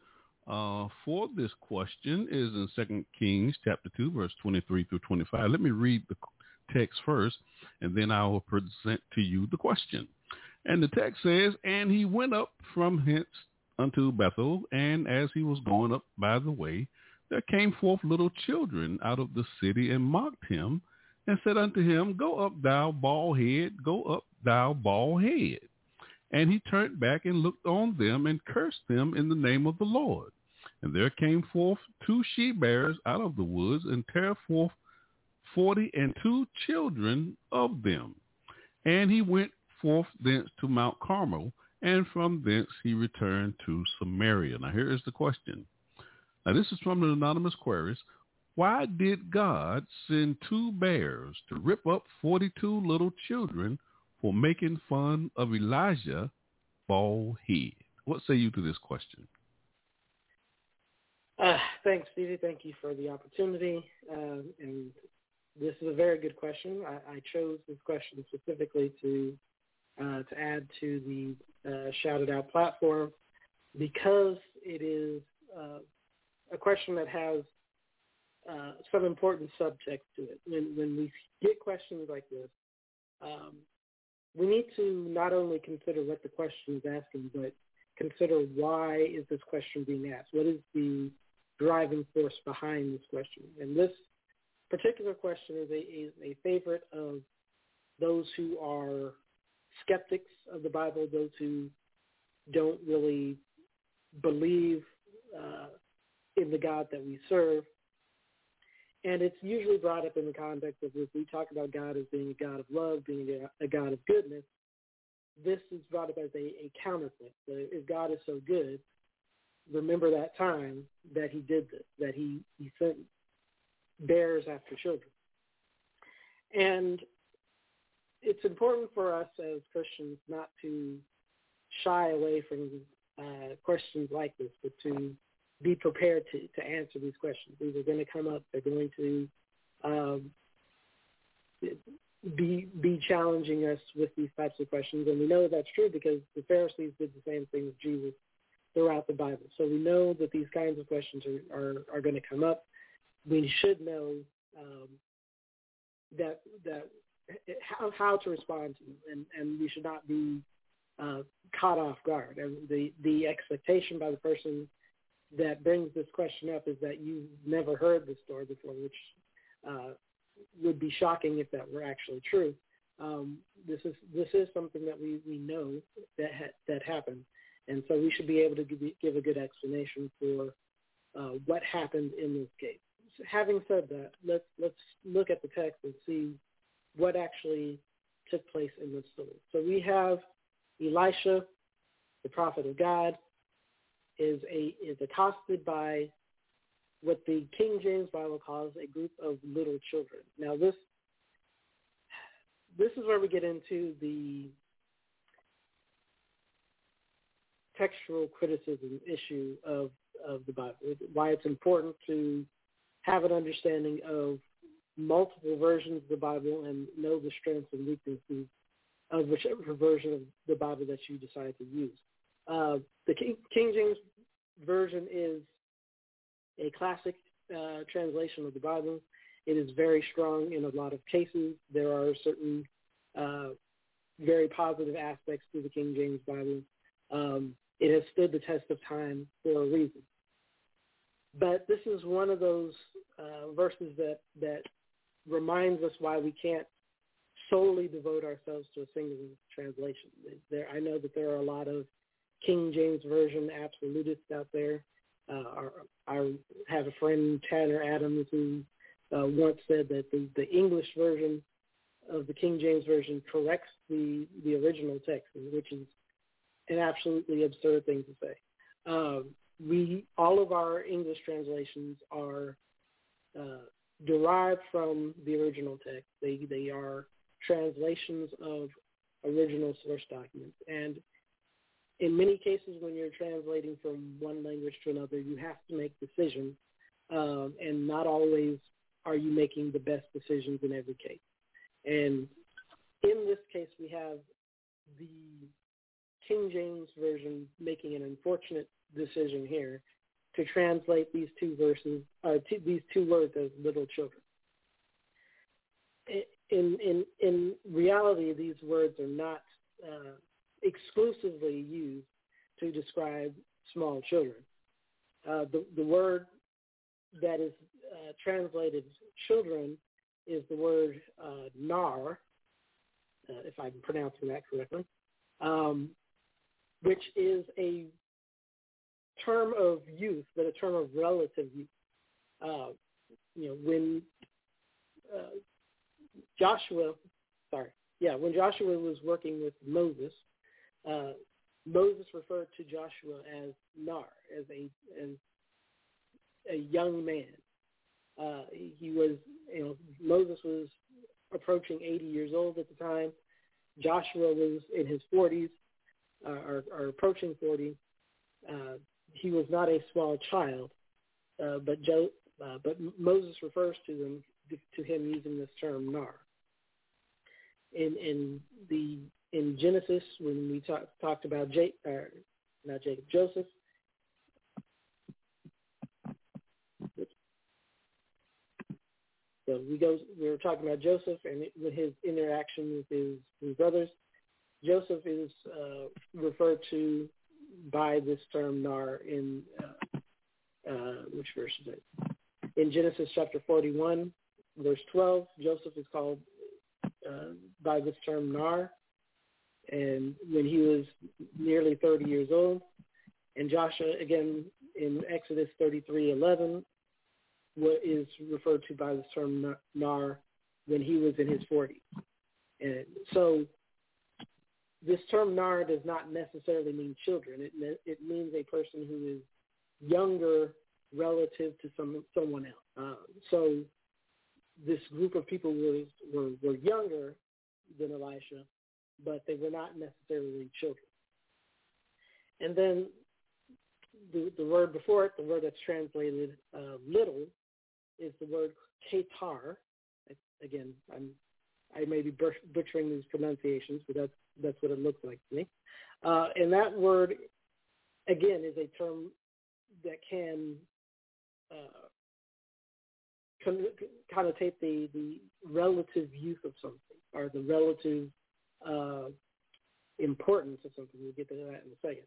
uh, for this question is in Second Kings chapter 2, verse 23 through 25. Let me read the text first, and then I will present to you the question. And the text says, And he went up from hence unto Bethel, and as he was going up by the way, there came forth little children out of the city and mocked him, and said unto him, Go up, thou bald head, go up, thou bald head. And he turned back and looked on them and cursed them in the name of the Lord. And there came forth two she-bears out of the woods and tear forth forty and two children of them. And he went forth thence to Mount Carmel, and from thence he returned to Samaria. Now here is the question. Now this is from an anonymous queries. Why did God send two bears to rip up 42 little children for making fun of Elijah bald head? What say you to this question? Uh, thanks, Stevie. Thank you for the opportunity. Uh, and this is a very good question. I, I chose this question specifically to uh, to add to the uh, Shout It Out platform because it is uh, a question that has uh, some important subtext to it. When, when we get questions like this, um, we need to not only consider what the question is asking, but consider why is this question being asked? What is the driving force behind this question? And this particular question is a, is a favorite of those who are skeptics of the Bible, those who don't really believe uh, in the God that we serve. And it's usually brought up in the context of if we talk about God as being a God of love, being a, God of goodness, this is brought up as a, a counterpoint. So if God is so good, remember that time that he did this, that he, he sent bears after children. And it's important for us as Christians not to shy away from uh, questions like this, but to be prepared to, to answer these questions. These are going to come up. They're going to um, be be challenging us with these types of questions, and we know that's true because the Pharisees did the same thing with Jesus throughout the Bible. So we know that these kinds of questions are are, are going to come up. We should know um, that that how how to respond to and and we should not be uh, caught off guard. And the the expectation by the person that brings this question up is that you've never heard the story before, which uh, would be shocking if that were actually true. Um, this is this is something that we, we know that ha- that happened, and so we should be able to give, give a good explanation for uh, what happened in this case. So having said that, let's let's look at the text and see what actually took place in this story. So we have Elisha, the prophet of God, is a is accosted by what the King James Bible calls a group of little children. Now this this is where we get into the textual criticism issue of of the Bible. Why it's important to have an understanding of multiple versions of the Bible and know the strengths and weaknesses of whichever version of the Bible that you decide to use. Uh, the King, King, James version is a classic uh, translation of the Bible. It is very strong in a lot of cases. There are certain uh, very positive aspects to the King James Bible. Um, it has stood the test of time for a reason. But this is one of those uh, verses that, that reminds us why we can't solely devote ourselves to a single translation. There, I know that there are a lot of King James Version absolutists out there. Uh, I have a friend, Tanner Adams, who uh, once said that the, the English version of the King James Version corrects the, the original text, which is an absolutely absurd thing to say. Um, we all of our English translations are uh, derived from the original text. They they are translations of original source documents, and in many cases, when you're translating from one language to another, you have to make decisions, um, and not always are you making the best decisions in every case. And in this case, we have the King James Version making an unfortunate decision here to translate these two verses, uh, two, these two words as little children. In in in reality, these words are not uh, exclusively used to describe small children. Uh, the the word that is uh, translated children is the word uh, nar, uh, if I'm pronouncing that correctly, um, which is a term of youth, but a term of relative youth. Uh, you know, when uh, Joshua, sorry, yeah, when Joshua was working with Moses, uh, Moses referred to Joshua as Nar, as a as a young man. Uh, he was, you know, Moses was approaching 80 years old at the time. Joshua was in his 40s, uh, or, or approaching 40. Uh, he was not a small child, uh, but jo- uh, but Moses refers to them to him using this term nar. In in the in Genesis when we talk, talked about Jake, uh, not Jacob, Joseph. So we go. We were talking about Joseph and with his interaction with his, his brothers. Joseph is uh, referred to by this term nar in uh, uh, which verse is it? In Genesis chapter 41, verse 12, Joseph is called uh, by this term nar, and when he was nearly 30 years old, and Joshua again in Exodus 33:11 what is referred to by the term nar when he was in his 40s. And so this term nar does not necessarily mean children. It it means a person who is younger relative to some someone else. Uh, so this group of people was were, were younger than Elisha, but they were not necessarily children. And then the, the word before it, the word that's translated uh, little, is the word ketar. Again, I'm I may be butchering these pronunciations, but that's that's what it looks like to me. Uh, and that word, again, is a term that can uh, con- connotate the the relative youth of something or the relative uh, importance of something. We'll get to that in a second.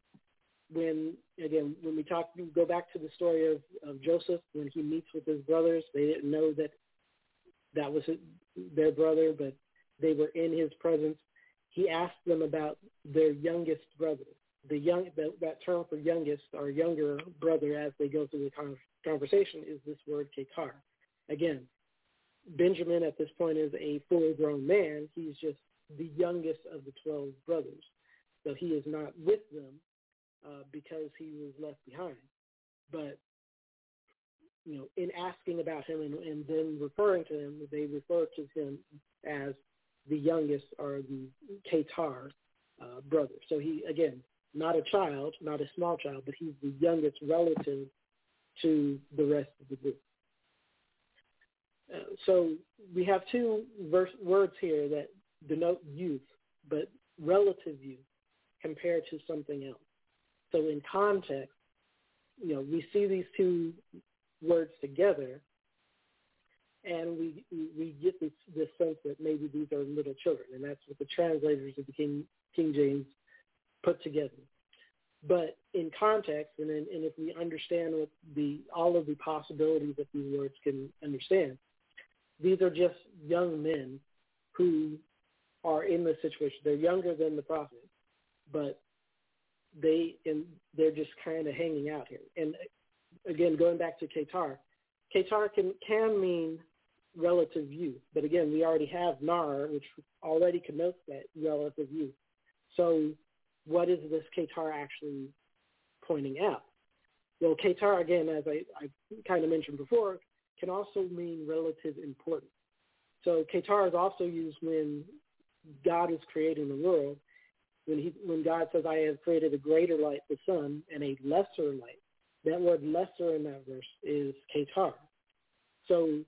When again, when we talk, we go back to the story of, of Joseph when he meets with his brothers. They didn't know that that was their brother, but they were in his presence. He asked them about their youngest brother. The young that, that term for youngest or younger brother, as they go through the conversation, is this word kekar. Again, Benjamin at this point is a full-grown man. He's just the youngest of the twelve brothers, so he is not with them uh, because he was left behind. But you know, in asking about him and, and then referring to him, they refer to him as the youngest are the Qatar uh, brother. So he, again, not a child, not a small child, but he's the youngest relative to the rest of the group. Uh, so we have two verse, words here that denote youth, but relative youth compared to something else. So in context, you know, we see these two words together, and we we get this this sense that maybe these are little children, and that's what the translators of the King King James put together. But in context, and, in, and if we understand what the all of the possibilities that these words can understand, these are just young men who are in this situation. They're younger than the prophet, but they and they're just kind of hanging out here. And again, going back to qatan, qatan can can mean relative youth, but again, we already have Nar, which already connotes that relative youth. So, what is this qatan actually pointing out? Well, qatan, again, as I, I kind of mentioned before, can also mean relative importance. So qatan is also used when God is creating the world. When he, when God says, "I have created a greater light, the sun, and a lesser light," that word "lesser" in that verse is qatan. So,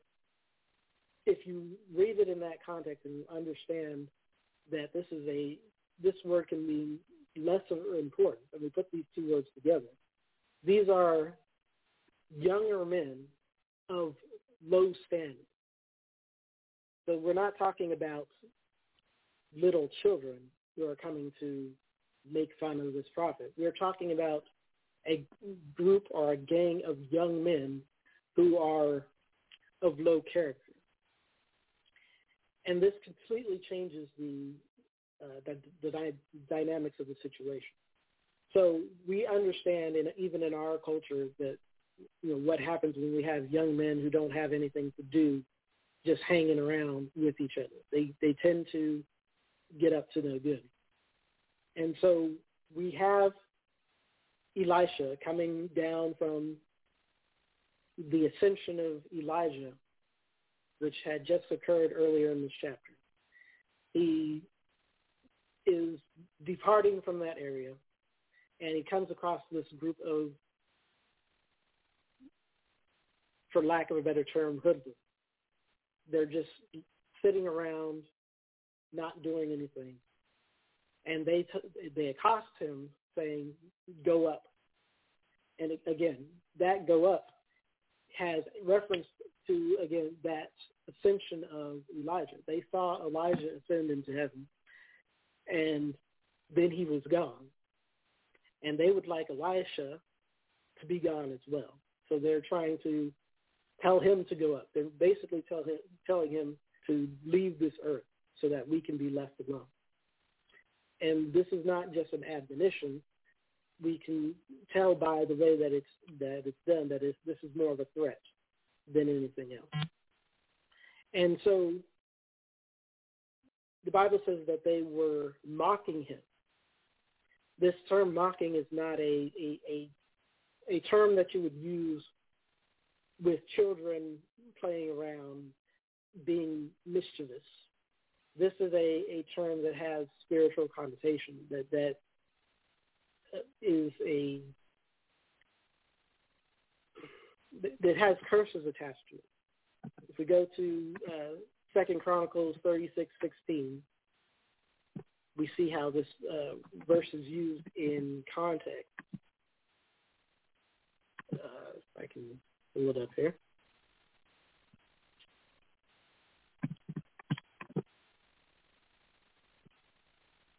if you read it in that context and understand that this is a this word can mean lesser important, and we put these two words together, these are younger men of low standing. So we're not talking about little children who are coming to make fun of this prophet. We're talking about a group or a gang of young men who are of low character. And this completely changes the, uh, the, the dy- dynamics of the situation. So we understand, in, even in our culture, that you know what happens when we have young men who don't have anything to do just hanging around with each other they they tend to get up to no good and so we have elisha coming down from the ascension of elijah which had just occurred earlier in this chapter he is departing from that area and he comes across this group of for lack of a better term, hoodlums. They're just sitting around, not doing anything, and they t- they accost him saying, "Go up." And again, that "go up" has reference to again that ascension of Elijah. They saw Elijah ascend into heaven, and then he was gone, and they would like Elisha to be gone as well. So they're trying to tell him to go up. They're basically tell him, telling him to leave this earth so that we can be left alone. And this is not just an admonition. We can tell by the way that it's that it's done that it's, this is more of a threat than anything else. And so the Bible says that they were mocking him. This term mocking is not a, a, a, a term that you would use with children playing around being mischievous. This is a, a term that has spiritual connotation that that is a that has curses attached to it. If we go to uh, Second Chronicles thirty six sixteen, we see how this uh, verse is used in context. Uh, I can pull it up here.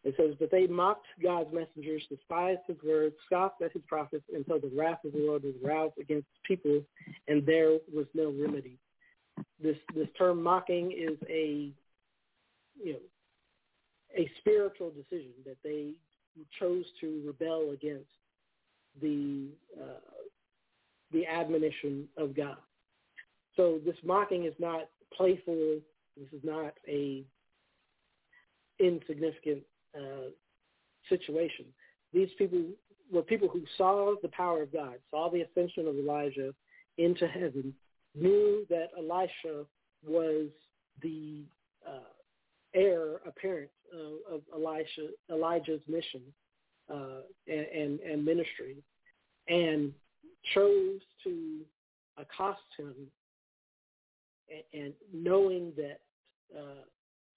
It says, But they mocked God's messengers, despised his words, scoffed at his prophets, until the wrath of the Lord was roused against people, and there was no remedy. This this term mocking is a you know a spiritual decision that they chose to rebel against the uh, the admonition of God. So this mocking is not playful. This is not a insignificant uh, situation. These people were people who saw the power of God, saw the ascension of Elijah into heaven, knew that Elisha was the uh, heir apparent of Elisha, Elijah's mission, uh, and, and, and ministry, and chose to accost him, and, and knowing that uh,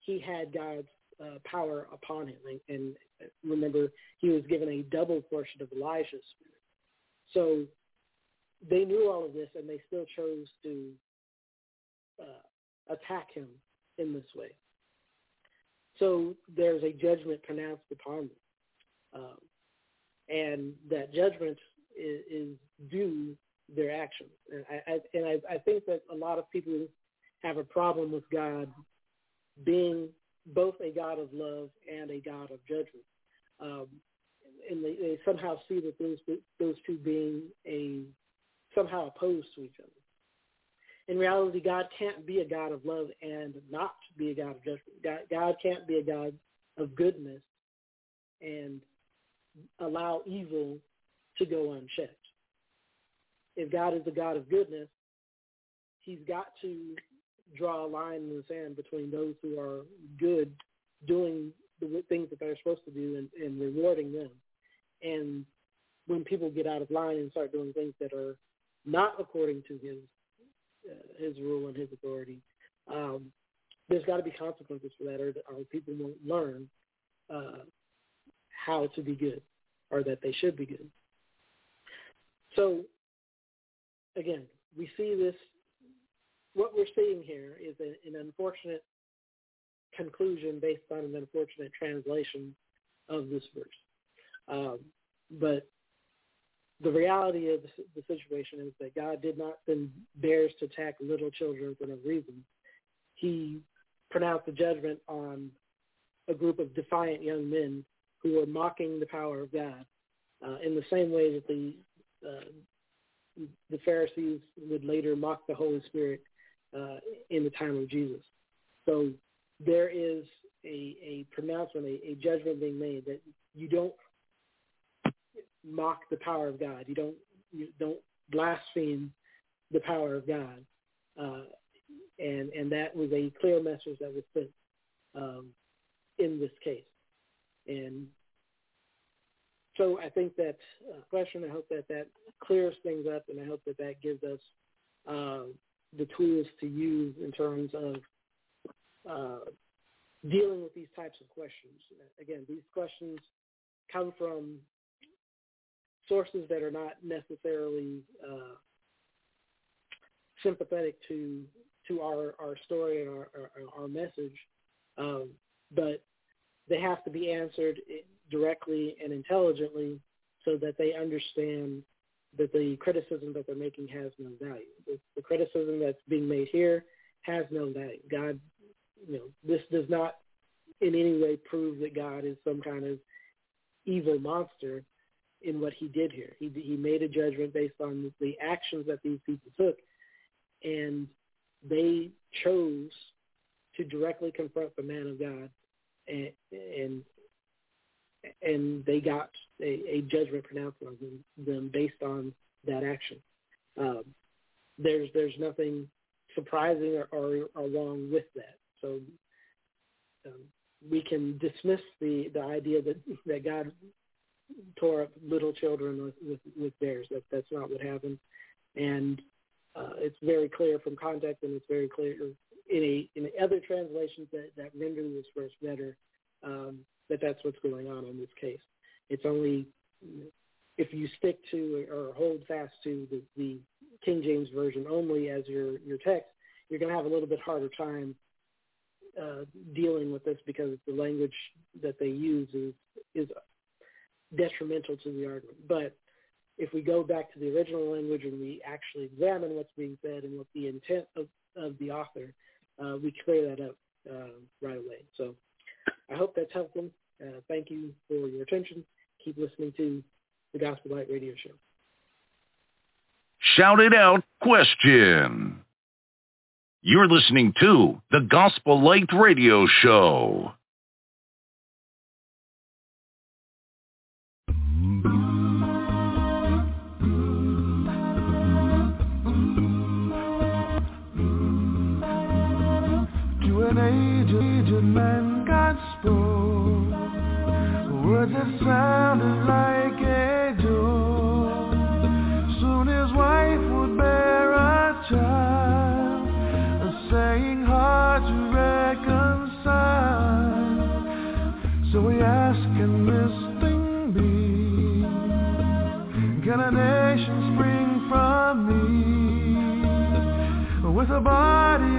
he had God's uh, power upon him, and, and remember he was given a double portion of Elijah's spirit. So they knew all of this, and they still chose to uh, attack him in this way. So there's a judgment pronounced upon them. Um, and that judgment is, is due their actions. And, I, I, and I, I think that a lot of people have a problem with God being both a God of love and a God of judgment. Um, and they, they somehow see that those those two being a somehow opposed to each other. In reality, God can't be a God of love and not be a God of judgment. God, God can't be a God of goodness and allow evil to go unchecked. If God is the God of goodness, he's got to draw a line in the sand between those who are good, doing the things that they're supposed to do and, and rewarding them. And when people get out of line and start doing things that are not according to his uh, his rule and his authority, um, there's got to be consequences for that, or, or people won't learn uh, how to be good, or that they should be good. So, again, we see this. What we're seeing here is a, an unfortunate conclusion based on an unfortunate translation of this verse. Um, but the reality of the, situation is that God did not send bears to attack little children for no reason. He pronounced a judgment on a group of defiant young men who were mocking the power of God uh, in the same way that the uh, the Pharisees would later mock the Holy Spirit uh, in the time of Jesus. So there is a, a pronouncement, a, a judgment being made that you don't mock the power of God. You don't you don't blaspheme the power of God. Uh, and and that was a clear message that was sent um, in this case. And so I think that uh, question. I hope that that clears things up, and I hope that that gives us uh, the tools to use in terms of uh, dealing with these types of questions. Again, these questions come from sources that are not necessarily uh, sympathetic to to our, our story and our, our, our message, um, but they have to be answered directly and intelligently so that they understand that the criticism that they're making has no value. The, the criticism that's being made here has no value. God, you know, this does not in any way prove that God is some kind of evil monster in what he did here. He he made a judgment based on the actions that these people took, and they chose to directly confront the man of God, and and and they got a, a judgment pronounced on them, them based on that action. Um, there's there's nothing surprising or, or, or wrong with that. So um, we can dismiss the the idea that that God tore up little children with with, with bears. That that's not what happened, and uh, it's very clear from context, and it's very clear in a in other translations that that render this verse better um, that that's what's going on in this case. It's only if you stick to or hold fast to the, the King James version only as your your text, you're going to have a little bit harder time uh, dealing with this because the language that they use is is detrimental to the argument. But if we go back to the original language and we actually examine what's being said and what the intent of, of the author, uh, we clear that up uh, right away. So I hope that's helpful. Uh, thank you for your attention. Keep listening to the Gospel Light Radio Show. Shout it out question. You're listening to the Gospel Light Radio Show. To an aged, aged man God spoke but it sounded like a joke. Soon his wife would bear a child, a saying hard to reconcile. So we ask, can this thing be? Can a nation spring from me with a body?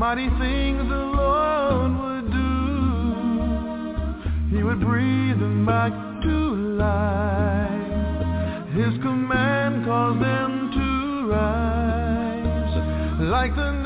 mighty things the Lord would do. He would breathe them back to life. His command caused them to rise like the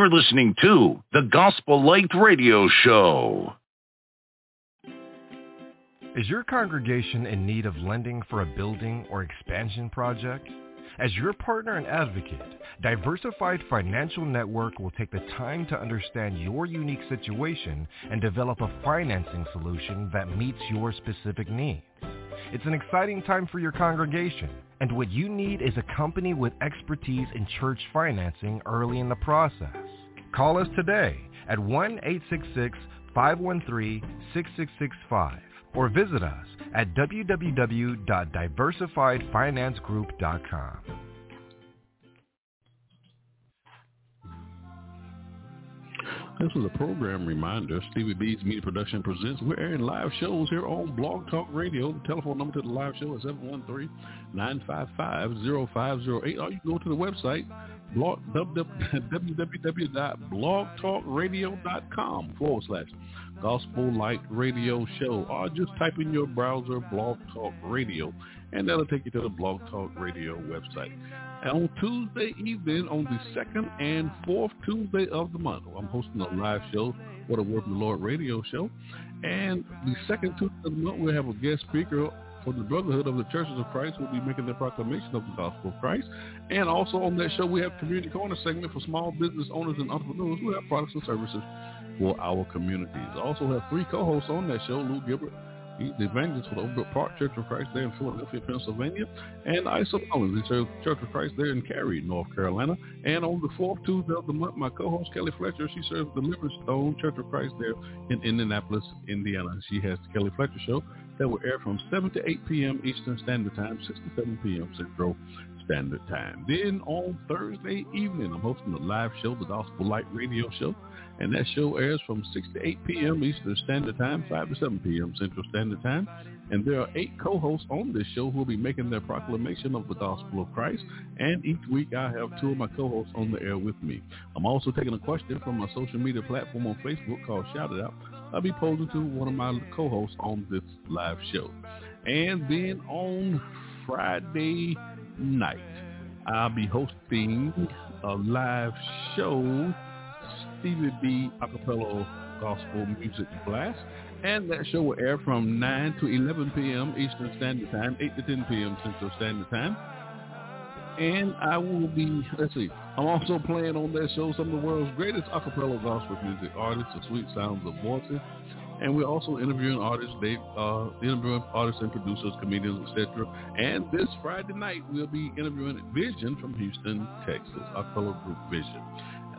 You're listening to the Gospel Light Radio Show. Is your congregation in need of lending for a building or expansion project? As your partner and advocate, Diversified Financial Network will take the time to understand your unique situation and develop a financing solution that meets your specific needs. It's an exciting time for your congregation, and what you need is a company with expertise in church financing early in the process. Call us today at 1-866-513-6665 or visit us at www.diversifiedfinancegroup.com. This is a program reminder. Stevie B's Media Production presents. We're airing live shows here on Blog Talk Radio. The telephone number to the live show is 713-955-0508. Or you can go to the website, blog, www.blogtalkradio.com forward slash Gospel Light Radio Show. Or just type in your browser Blog Talk Radio, and that'll take you to the Blog Talk Radio website. And on Tuesday evening, on the second and fourth Tuesday of the month, I'm hosting a live show for the Word of the Lord radio show. And the second Tuesday of the month, we'll have a guest speaker for the Brotherhood of the Churches of Christ will be making their proclamation of the gospel of Christ. And also on that show, we have Community Corner segment for small business owners and entrepreneurs who have products and services for our communities. I also have three co-hosts on that show, Lou Gilbert, the evangelist for the Overbrook Park Church of Christ there in Philadelphia, Pennsylvania, and Isa Mullins, he serves Church of Christ there in Cary, North Carolina. And on the fourth Tuesday of the month, my co-host Kelly Fletcher, she serves the Livingstone Church of Christ there in Indianapolis, Indiana. She has the Kelly Fletcher Show that will air from 7 to 8 p.m. Eastern Standard Time, 6 to 7 p.m. Central Standard Time. Then on Thursday evening, I'm hosting a live show, the Gospel Light Radio Show, and that show airs from 6 to 8 p.m. Eastern Standard Time, 5 to 7 p.m. Central Standard Time. And there are eight co-hosts on this show who will be making their proclamation of the gospel of Christ. And each week I have two of my co-hosts on the air with me. I'm also taking a question from my social media platform on Facebook called Shout It Out. I'll be posing to one of my co-hosts on this live show. And then on Friday night, I'll be hosting a live show, Stevie B Acapella Gospel Music Blast. And that show will air from 9 to 11 p.m. Eastern Standard Time, 8 to 10 p.m. Central Standard Time. And I will be, let's see, I'm also playing on that show some of the world's greatest acapella gospel music artists, the sweet sounds of voices. And we're also interviewing artists, they uh, interviewing artists and producers, comedians, etc. And this Friday night, we'll be interviewing Vision from Houston, Texas, acapella group Vision.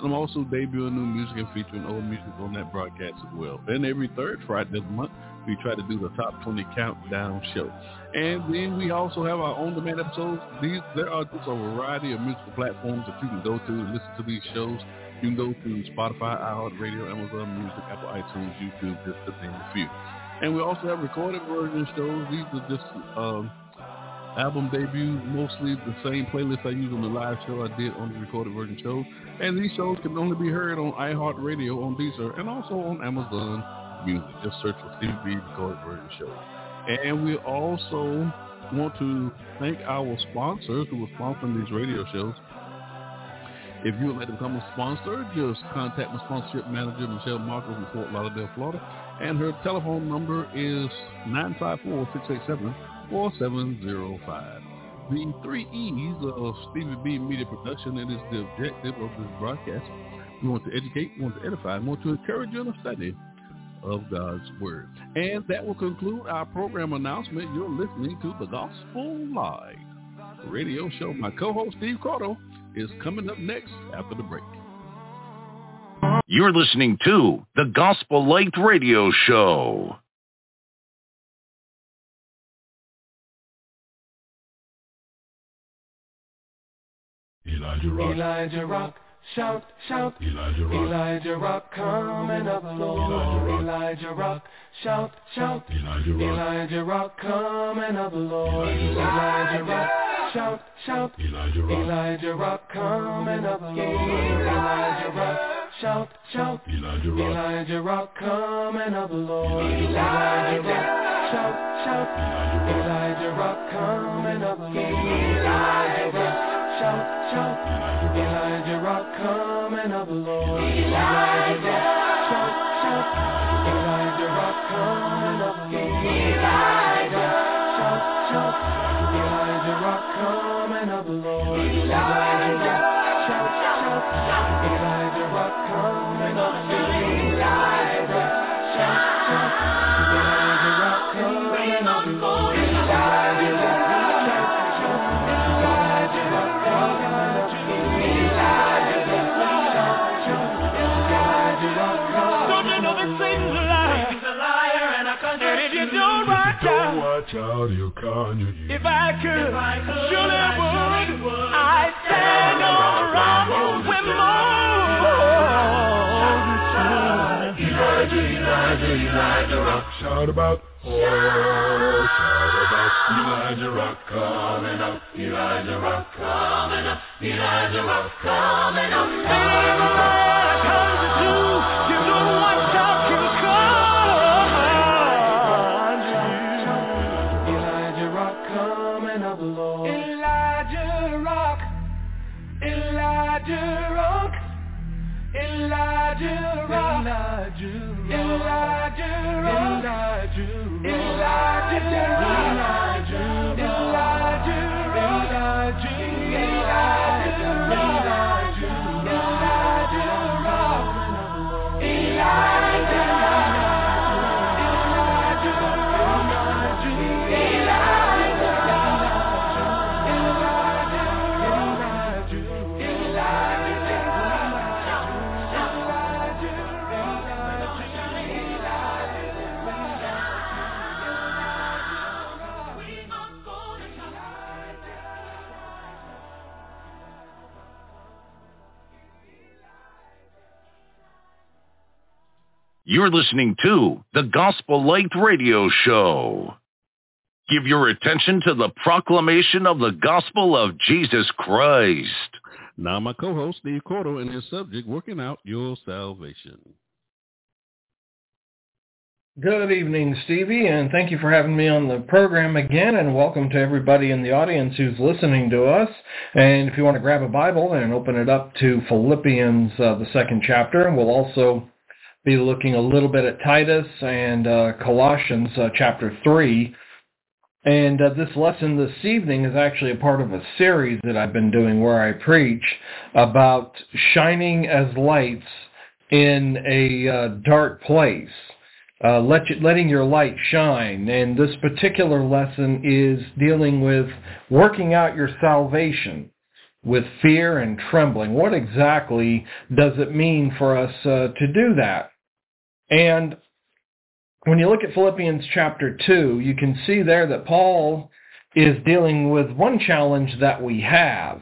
I'm also debuting new music and featuring old music on that broadcast as well. And every third Friday of the month, we try to do the top 20 countdown show. And then we also have our on-demand episodes. These there are just a variety of musical platforms that you can go to and listen to these shows. You can go to Spotify, iHeartRadio, Amazon Music, Apple iTunes, YouTube, just to name a few. And we also have recorded version shows. These are just um, album debuts, mostly the same playlist I use on the live show I did on the recorded version show. And these shows can only be heard on iHeartRadio, on Deezer, and also on Amazon Music. Just search for Stevie B Recorded Version Show. And we also want to thank our sponsors who are sponsoring these radio shows. If you would like to become a sponsor, just contact my sponsorship manager, Michelle Marcus in Fort Lauderdale, Florida. And her telephone number is 954-687-4705. The three E's of Stevie B Media Production, and is the objective of this broadcast. We want to educate, we want to edify, we want to encourage you in the study of God's Word. And that will conclude our program announcement. You're listening to the Gospel Live radio show. My co-host, Steve Cordle, is coming up next after the break. You're listening to the Gospel Light Radio Show. Elijah Rock. Elijah Rock. Shout, shout, Elijah Rock. Elijah Rock, coming up, Lord. Elijah Rock, shout, shout, Elijah Rock. Elijah Rock, coming up, Lord. Elijah Elijah Rock, shout, shout, Elijah Rock. Elijah Rock, coming up, Lord. Elijah Rock, shout, shout, Elijah Rock. Elijah Rock, coming up, Lord. Elijah Elijah Rock, shout, shout, Elijah Rock, coming up, Lord. Elijah Rock, shout, shout. Elijah Rock coming up, Lord. Elijah Rock, shout, shout. Elijah Rock coming up, Lord. Elijah shout, shout. Elijah Rock coming up, Lord. Elijah. Elijah child, you conjure you. If I could, surely would. I'd stand on rock with Moses. Elijah, Elijah, Elijah Rock. Shout about, oh, shout about Elijah Rock coming up. Elijah Rock coming up. Elijah Rock coming up. Everywhere comes to Elijah Rock, Elijah Rock, Elijah Rock, Elijah Rock, Elijah You're listening to the Gospel Light Radio Show. Give your attention to the proclamation of the gospel of Jesus Christ. Now my co-host Steve Cordle and his subject, Working Out Your Salvation. Good evening, Stevie, and thank you for having me on the program again, and welcome to everybody in the audience who's listening to us. And if you want to grab a Bible and open it up to Philippians, uh, the second chapter, and we'll also be looking a little bit at Titus and uh, Colossians uh, chapter 3. And uh, this lesson this evening is actually a part of a series that I've been doing where I preach about shining as lights in a uh, dark place. Uh, let you, letting your light shine. And this particular lesson is dealing with working out your salvation with fear and trembling. What exactly does it mean for us uh, to do that? And when you look at Philippians chapter 2, you can see there that Paul is dealing with one challenge that we have.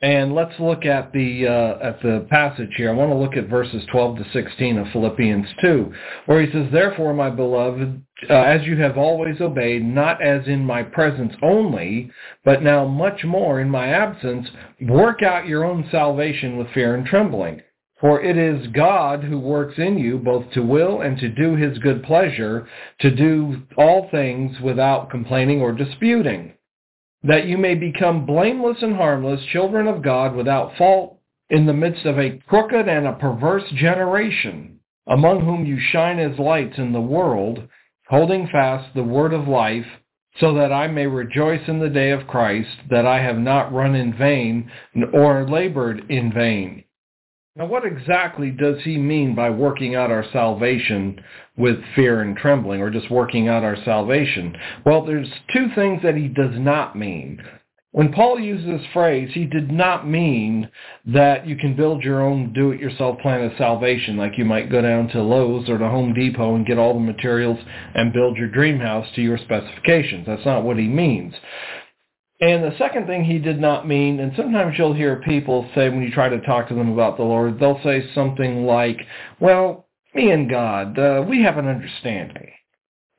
And let's look at the uh, at the passage here. I want to look at verses 12 to 16 of Philippians 2, where he says, "Therefore, my beloved, uh, as you have always obeyed, not as in my presence only, but now much more in my absence, work out your own salvation with fear and trembling." For it is God who works in you both to will and to do his good pleasure, to do all things without complaining or disputing, that you may become blameless and harmless, children of God without fault, in the midst of a crooked and a perverse generation, among whom you shine as lights in the world, holding fast the word of life, so that I may rejoice in the day of Christ, that I have not run in vain or labored in vain. Now, what exactly does he mean by working out our salvation with fear and trembling, or just working out our salvation? Well, there's two things that he does not mean. When Paul used this phrase, he did not mean that you can build your own do-it-yourself plan of salvation, like you might go down to Lowe's or to Home Depot and get all the materials and build your dream house to your specifications. That's not what he means. And the second thing he did not mean, and sometimes you'll hear people say when you try to talk to them about the Lord, they'll say something like, well, me and God, uh, we have an understanding.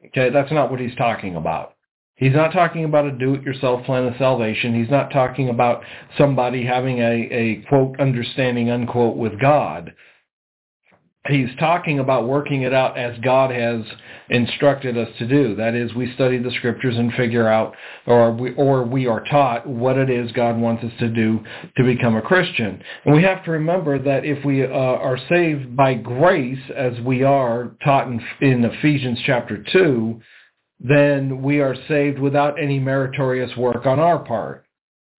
Okay, that's not what he's talking about. He's not talking about a do-it-yourself plan of salvation. He's not talking about somebody having a, a quote, understanding, unquote, with God he's talking about working it out as God has instructed us to do. That is, we study the scriptures and figure out, or we, or we are taught what it is God wants us to do to become a Christian. And we have to remember that if we uh, are saved by grace, as we are taught in, in Ephesians chapter 2, then we are saved without any meritorious work on our part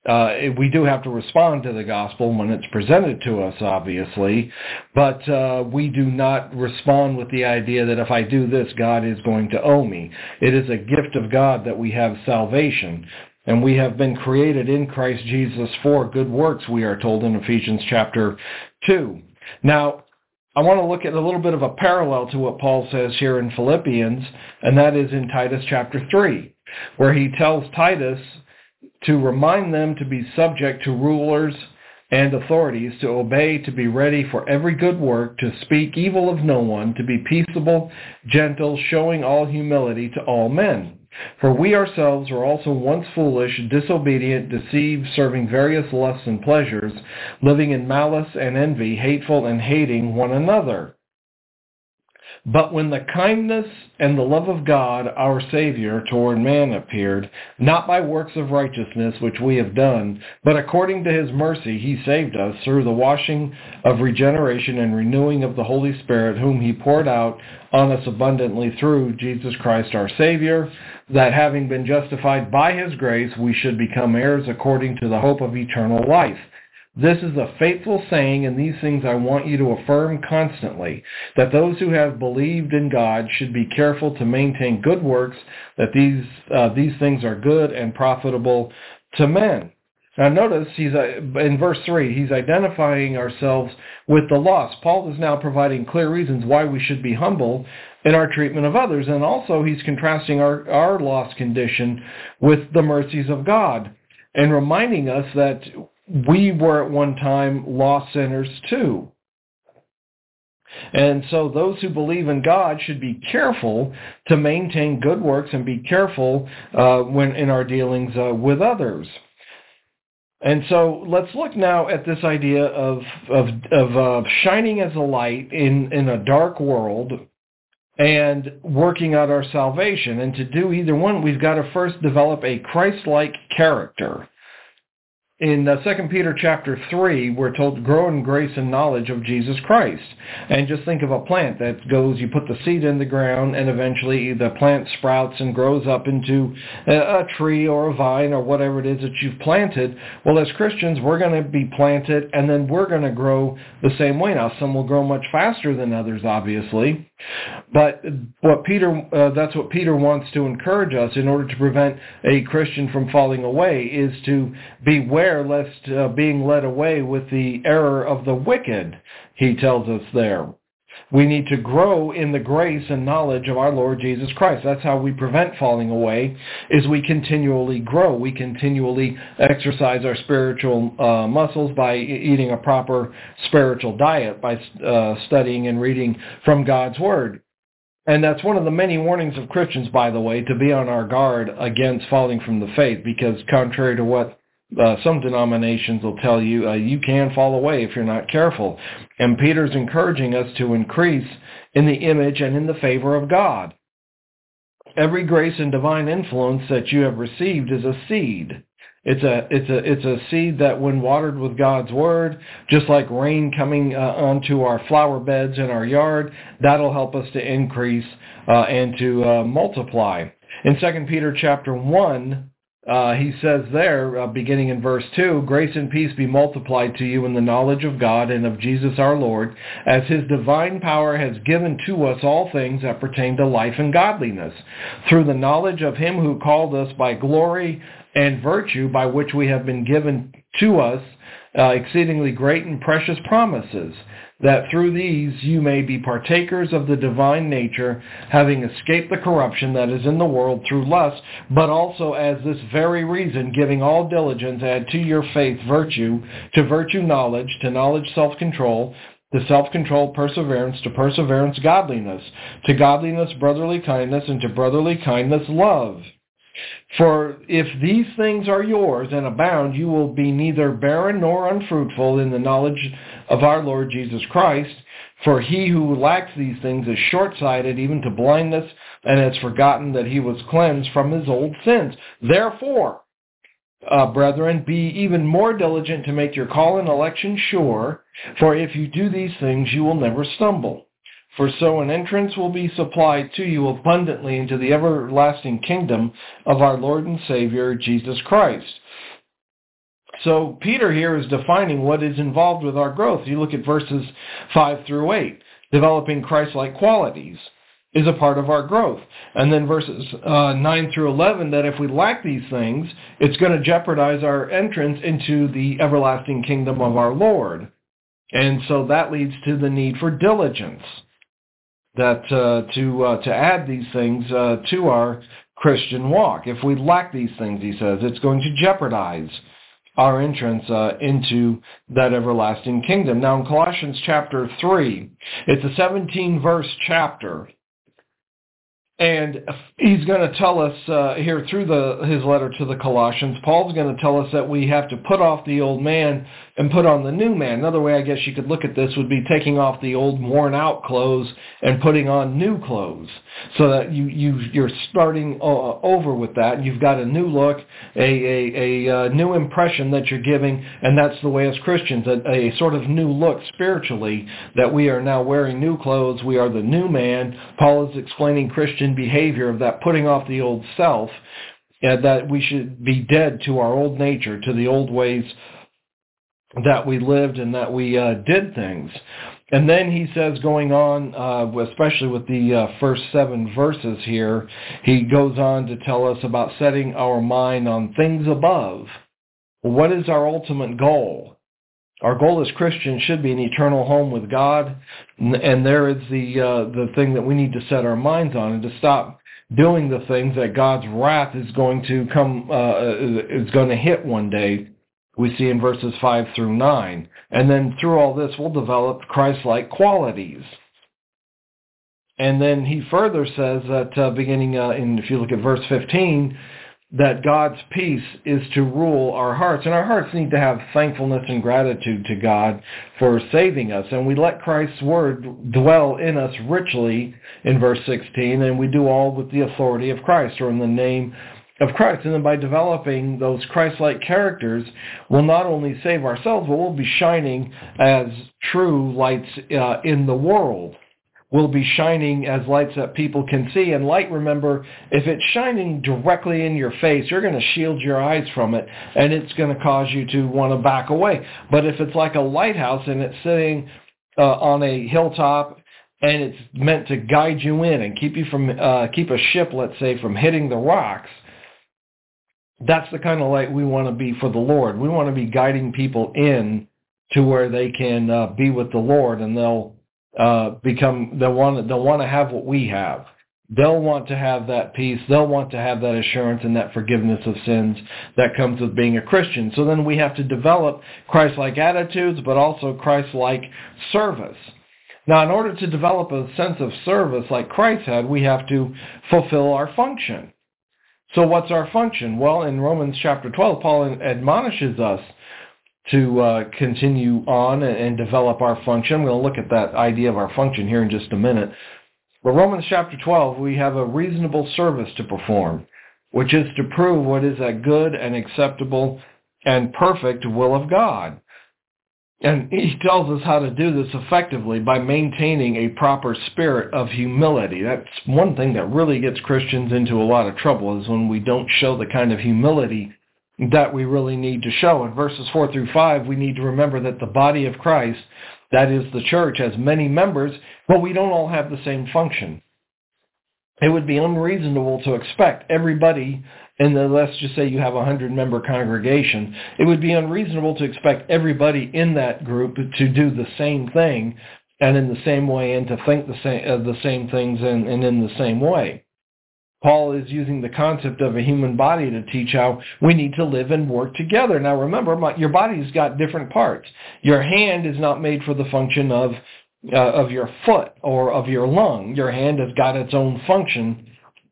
uh, we do have to respond to the gospel when it's presented to us, obviously, but uh, we do not respond with the idea that if I do this, God is going to owe me. It is a gift of God that we have salvation. And we have been created in Christ Jesus for good works, we are told in Ephesians chapter 2. Now, I want to look at a little bit of a parallel to what Paul says here in Philippians, and that is in Titus chapter 3, where he tells Titus to remind them to be subject to rulers and authorities, to obey, to be ready for every good work, to speak evil of no one, to be peaceable, gentle, showing all humility to all men. For we ourselves were also once foolish, disobedient, deceived, serving various lusts and pleasures, living in malice and envy, hateful and hating one another. But when the kindness and the love of God, our Savior, toward man appeared, not by works of righteousness which we have done, but according to his mercy he saved us through the washing of regeneration and renewing of the Holy Spirit, whom he poured out on us abundantly through Jesus Christ our Savior, that having been justified by his grace, we should become heirs according to the hope of eternal life. This is a faithful saying, and these things I want you to affirm constantly, that those who have believed in God should be careful to maintain good works, that these, uh, these things are good and profitable to men. Now notice he's uh, in verse 3, he's identifying ourselves with the lost. Paul is now providing clear reasons why we should be humble in our treatment of others, and also he's contrasting our, our lost condition with the mercies of God and reminding us that we were at one time lost sinners too. And so those who believe in God should be careful to maintain good works and be careful uh, when in our dealings uh, with others. And so let's look now at this idea of of, of uh, shining as a light in, in a dark world and working out our salvation. And to do either one, we've got to first develop a Christ-like character in uh, 2 Peter chapter 3, we're told to grow in grace and knowledge of Jesus Christ. And just think of a plant that goes, you put the seed in the ground, and eventually the plant sprouts and grows up into a, a tree or a vine or whatever it is that you've planted. Well, as Christians, we're going to be planted, and then we're going to grow the same way. Now, some will grow much faster than others, obviously. But what Peter, uh, that's what Peter wants to encourage us in order to prevent a Christian from falling away is to beware lest uh, being led away with the error of the wicked, he tells us there. We need to grow in the grace and knowledge of our Lord Jesus Christ. That's how we prevent falling away, is we continually grow. We continually exercise our spiritual uh, muscles by eating a proper spiritual diet, by uh, studying and reading from God's Word. And that's one of the many warnings of Christians, by the way, to be on our guard against falling from the faith, because contrary to what uh, some denominations will tell you uh, you can fall away if you're not careful. And Peter's encouraging us to increase in the image and in the favor of God. Every grace and divine influence that you have received is a seed. It's a it's a it's a seed that when watered with God's word, just like rain coming uh, onto our flower beds in our yard, that'll help us to increase uh, and to uh, multiply. In 2 Peter chapter 1, uh, he says there, uh, beginning in verse 2, Grace and peace be multiplied to you in the knowledge of God and of Jesus our Lord, as his divine power has given to us all things that pertain to life and godliness, through the knowledge of him who called us by glory and virtue, by which we have been given to us uh, exceedingly great and precious promises that through these you may be partakers of the divine nature, having escaped the corruption that is in the world through lust, but also as this very reason, giving all diligence, add to your faith virtue, to virtue knowledge, to knowledge self-control, to self-control perseverance, to perseverance godliness, to godliness brotherly kindness, and to brotherly kindness love. For if these things are yours and abound, you will be neither barren nor unfruitful in the knowledge of our Lord Jesus Christ. For he who lacks these things is short-sighted even to blindness and has forgotten that he was cleansed from his old sins. Therefore, uh, brethren, be even more diligent to make your call and election sure, for if you do these things, you will never stumble. For so an entrance will be supplied to you abundantly into the everlasting kingdom of our Lord and Savior, Jesus Christ. So Peter here is defining what is involved with our growth. You look at verses 5 through 8. Developing Christ-like qualities is a part of our growth. And then verses uh, 9 through 11, that if we lack these things, it's going to jeopardize our entrance into the everlasting kingdom of our Lord. And so that leads to the need for diligence that uh, to uh, to add these things uh, to our Christian walk. If we lack these things, he says, it's going to jeopardize our entrance uh, into that everlasting kingdom. Now in Colossians chapter 3, it's a 17 verse chapter. And he's going to tell us uh, here through the, his letter to the Colossians, Paul's going to tell us that we have to put off the old man and put on the new man. Another way I guess you could look at this would be taking off the old worn out clothes and putting on new clothes so that you, you, you're starting uh, over with that. You've got a new look, a, a, a, uh, new impression that you're giving, and that's the way as Christians, a, a sort of new look spiritually that we are now wearing new clothes. We are the new man. Paul is explaining Christian behavior of that putting off the old self, uh, that we should be dead to our old nature, to the old ways that we lived and that we uh, did things. And then he says, going on, uh, especially with the uh, first seven verses here, he goes on to tell us about setting our mind on things above. What is our ultimate goal? Our goal as Christians should be an eternal home with God, and there is the uh, the thing that we need to set our minds on, and to stop doing the things that God's wrath is going to come uh, is going to hit one day we see in verses 5 through 9. And then through all this, we'll develop Christ-like qualities. And then he further says that uh, beginning uh, in, if you look at verse 15, that God's peace is to rule our hearts. And our hearts need to have thankfulness and gratitude to God for saving us. And we let Christ's word dwell in us richly in verse 16, and we do all with the authority of Christ or in the name of Christ. And then by developing those Christ-like characters, we'll not only save ourselves, but we'll be shining as true lights uh, in the world. We'll be shining as lights that people can see. And light, remember, if it's shining directly in your face, you're going to shield your eyes from it, and it's going to cause you to want to back away. But if it's like a lighthouse and it's sitting uh, on a hilltop and it's meant to guide you in and keep you from uh, keep a ship, let's say, from hitting the rocks, that's the kind of light we want to be for the Lord. We want to be guiding people in to where they can uh, be with the Lord, and they'll uh, become they'll want they'll want to have what we have. They'll want to have that peace. They'll want to have that assurance and that forgiveness of sins that comes with being a Christian. So then we have to develop Christ-like attitudes, but also Christ-like service. Now, in order to develop a sense of service like Christ had, we have to fulfill our function. So what's our function? Well, in Romans chapter 12, Paul admonishes us to uh, continue on and develop our function. I'm going to look at that idea of our function here in just a minute. But Romans chapter 12, we have a reasonable service to perform, which is to prove what is a good and acceptable and perfect will of God. And he tells us how to do this effectively by maintaining a proper spirit of humility. That's one thing that really gets Christians into a lot of trouble is when we don't show the kind of humility that we really need to show. In verses 4 through 5, we need to remember that the body of Christ, that is the church, has many members, but we don't all have the same function. It would be unreasonable to expect everybody and then let's just say you have a 100-member congregation, it would be unreasonable to expect everybody in that group to do the same thing and in the same way and to think the same, uh, the same things and, and in the same way. Paul is using the concept of a human body to teach how we need to live and work together. Now remember, my, your body's got different parts. Your hand is not made for the function of uh, of your foot or of your lung. Your hand has got its own function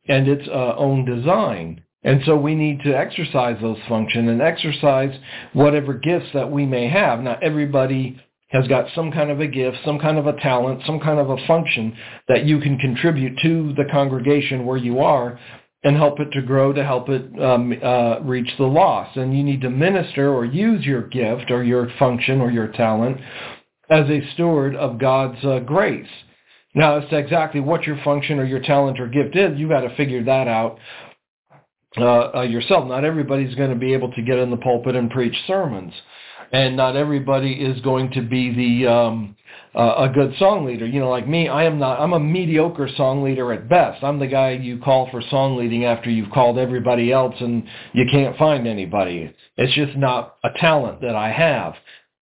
and its uh, own design. And so we need to exercise those functions and exercise whatever gifts that we may have. Now, everybody has got some kind of a gift, some kind of a talent, some kind of a function that you can contribute to the congregation where you are and help it to grow, to help it um, uh, reach the lost. And you need to minister or use your gift or your function or your talent as a steward of God's uh, grace. Now, as to exactly what your function or your talent or gift is, you've got to figure that out uh, uh, yourself. Not everybody's going to be able to get in the pulpit and preach sermons, and not everybody is going to be the um, uh, a good song leader. You know, like me, I am not. I'm a mediocre song leader at best. I'm the guy you call for song leading after you've called everybody else and you can't find anybody. It's just not a talent that I have.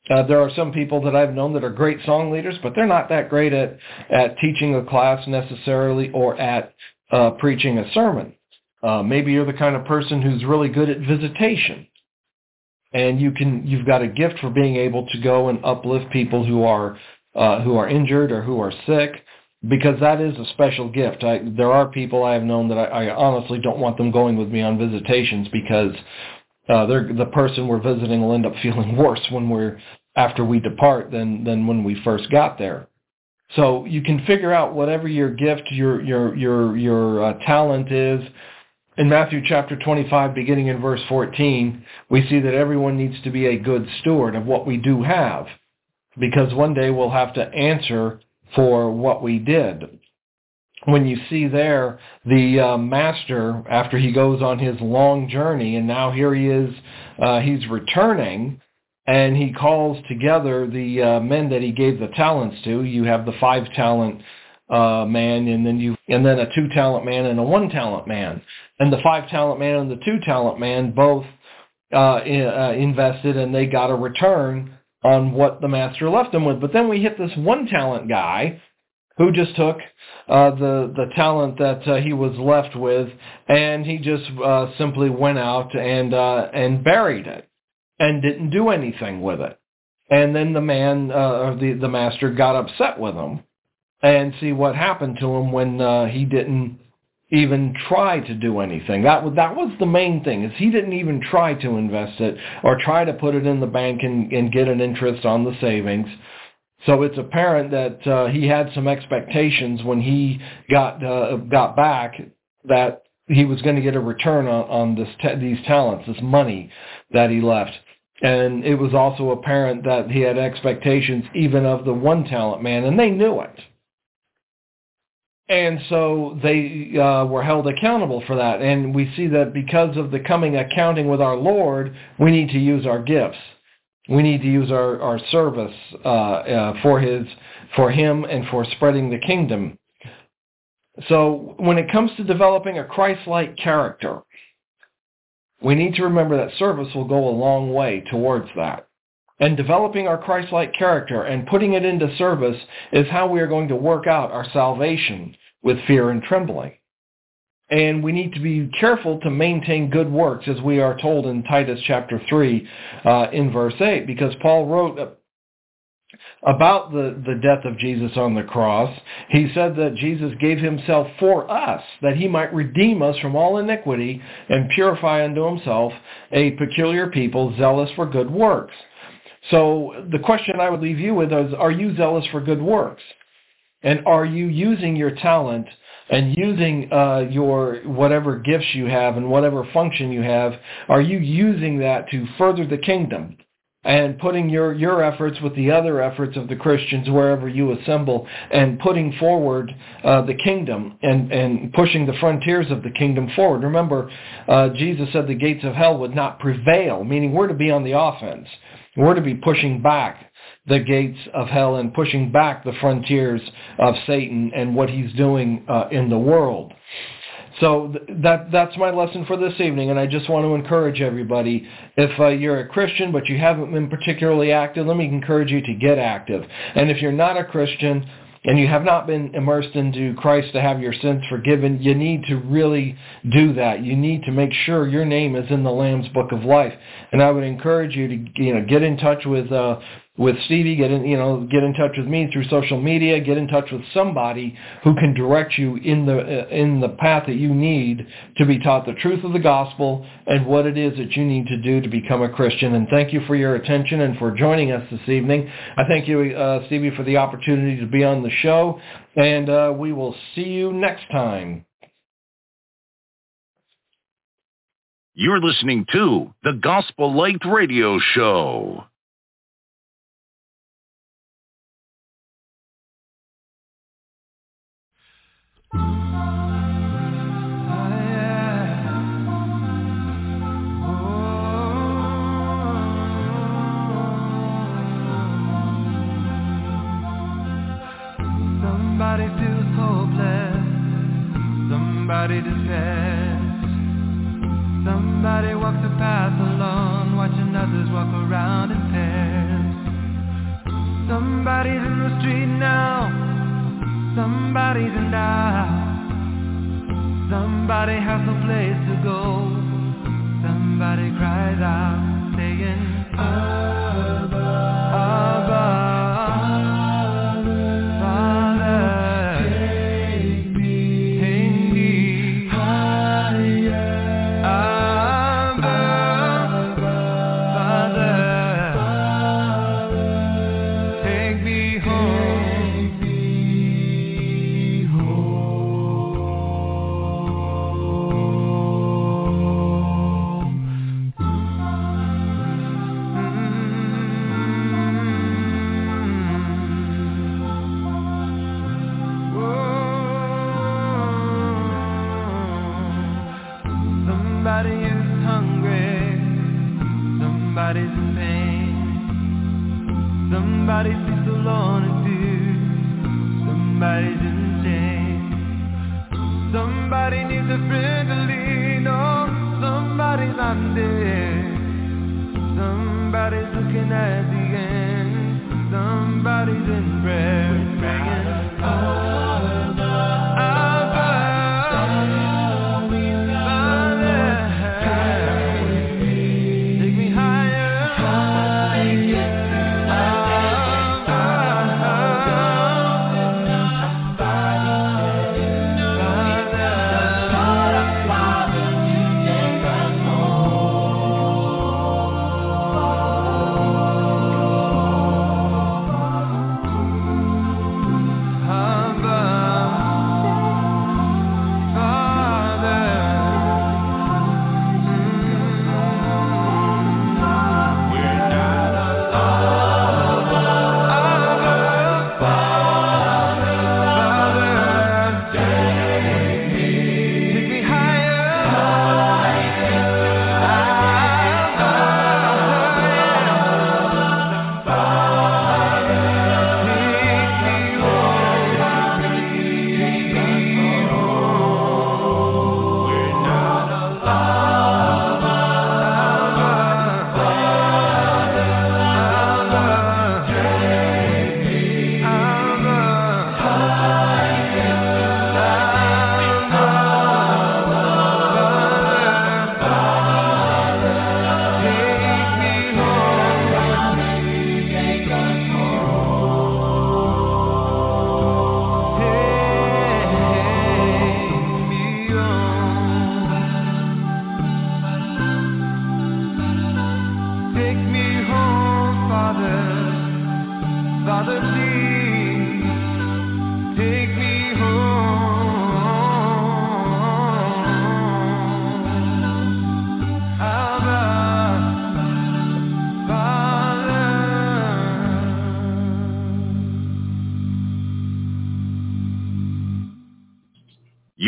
Uh, there are some people that I've known that are great song leaders, but they're not that great at, at teaching a class necessarily or at uh, preaching a sermon. Uh, maybe you're the kind of person who's really good at visitation, and you can you've got a gift for being able to go and uplift people who are uh, who are injured or who are sick, because that is a special gift. I, there are people I have known that I, I honestly don't want them going with me on visitations because uh, they're, the person we're visiting will end up feeling worse when we're after we depart than than when we first got there. So you can figure out whatever your gift, your your your your uh, talent is. In Matthew chapter 25, beginning in verse 14, we see that everyone needs to be a good steward of what we do have, because one day we'll have to answer for what we did. When you see there the uh, master, after he goes on his long journey, and now here he is, uh, he's returning, and he calls together the uh, men that he gave the talents to. You have the five talent uh, man, and then you and then a two talent man and a one talent man, and the five talent man and the two talent man both uh, in, uh, invested, and they got a return on what the master left them with. But then we hit this one talent guy who just took uh, the the talent that uh, he was left with, and he just uh, simply went out and uh, and buried it and didn't do anything with it. And then the man, uh, the the master, got upset with him, and see what happened to him when uh, he didn't even try to do anything. That was that was the main thing is he didn't even try to invest it or try to put it in the bank and, and get an interest on the savings. So it's apparent that uh, he had some expectations when he got uh, got back that he was going to get a return on, on this these talents, this money that he left. And it was also apparent that he had expectations even of the one talent man, and they knew it. And so they uh, were held accountable for that. And we see that because of the coming accounting with our Lord, we need to use our gifts. We need to use our, our service uh, uh, for his, for him and for spreading the kingdom. So when it comes to developing a Christ-like character, we need to remember that service will go a long way towards that. And developing our Christ-like character and putting it into service is how we are going to work out our salvation with fear and trembling. And we need to be careful to maintain good works, as we are told in Titus chapter 3 uh, in verse 8, because Paul wrote about the, the death of Jesus on the cross. He said that Jesus gave himself for us, that he might redeem us from all iniquity and purify unto himself a peculiar people zealous for good works. So the question I would leave you with is, are you zealous for good works? And are you using your talent and using uh, your whatever gifts you have and whatever function you have, are you using that to further the kingdom? and putting your, your efforts with the other efforts of the Christians wherever you assemble and putting forward uh, the kingdom and, and pushing the frontiers of the kingdom forward. Remember, uh, Jesus said the gates of hell would not prevail, meaning we're to be on the offense. We're to be pushing back the gates of hell and pushing back the frontiers of Satan and what he's doing uh, in the world. So that that's my lesson for this evening, and I just want to encourage everybody. If uh, you're a Christian but you haven't been particularly active, let me encourage you to get active. And if you're not a Christian and you have not been immersed into Christ to have your sins forgiven, you need to really do that. You need to make sure your name is in the Lamb's Book of Life. And I would encourage you to you know get in touch with uh, with Stevie, get in, you know, get in touch with me through social media, get in touch with somebody who can direct you in the uh, in the path that you need to be taught the truth of the gospel and what it is that you need to do to become a Christian. And thank you for your attention and for joining us this evening. I thank you, uh, Stevie, for the opportunity to be on the show, and uh, we will see you next time. You're listening to the Gospel Light Radio Show. Somebody despairs. Somebody walks a path alone, watching others walk around in pairs. Somebody's in the street now. Somebody's in doubt. Somebody has no place to go.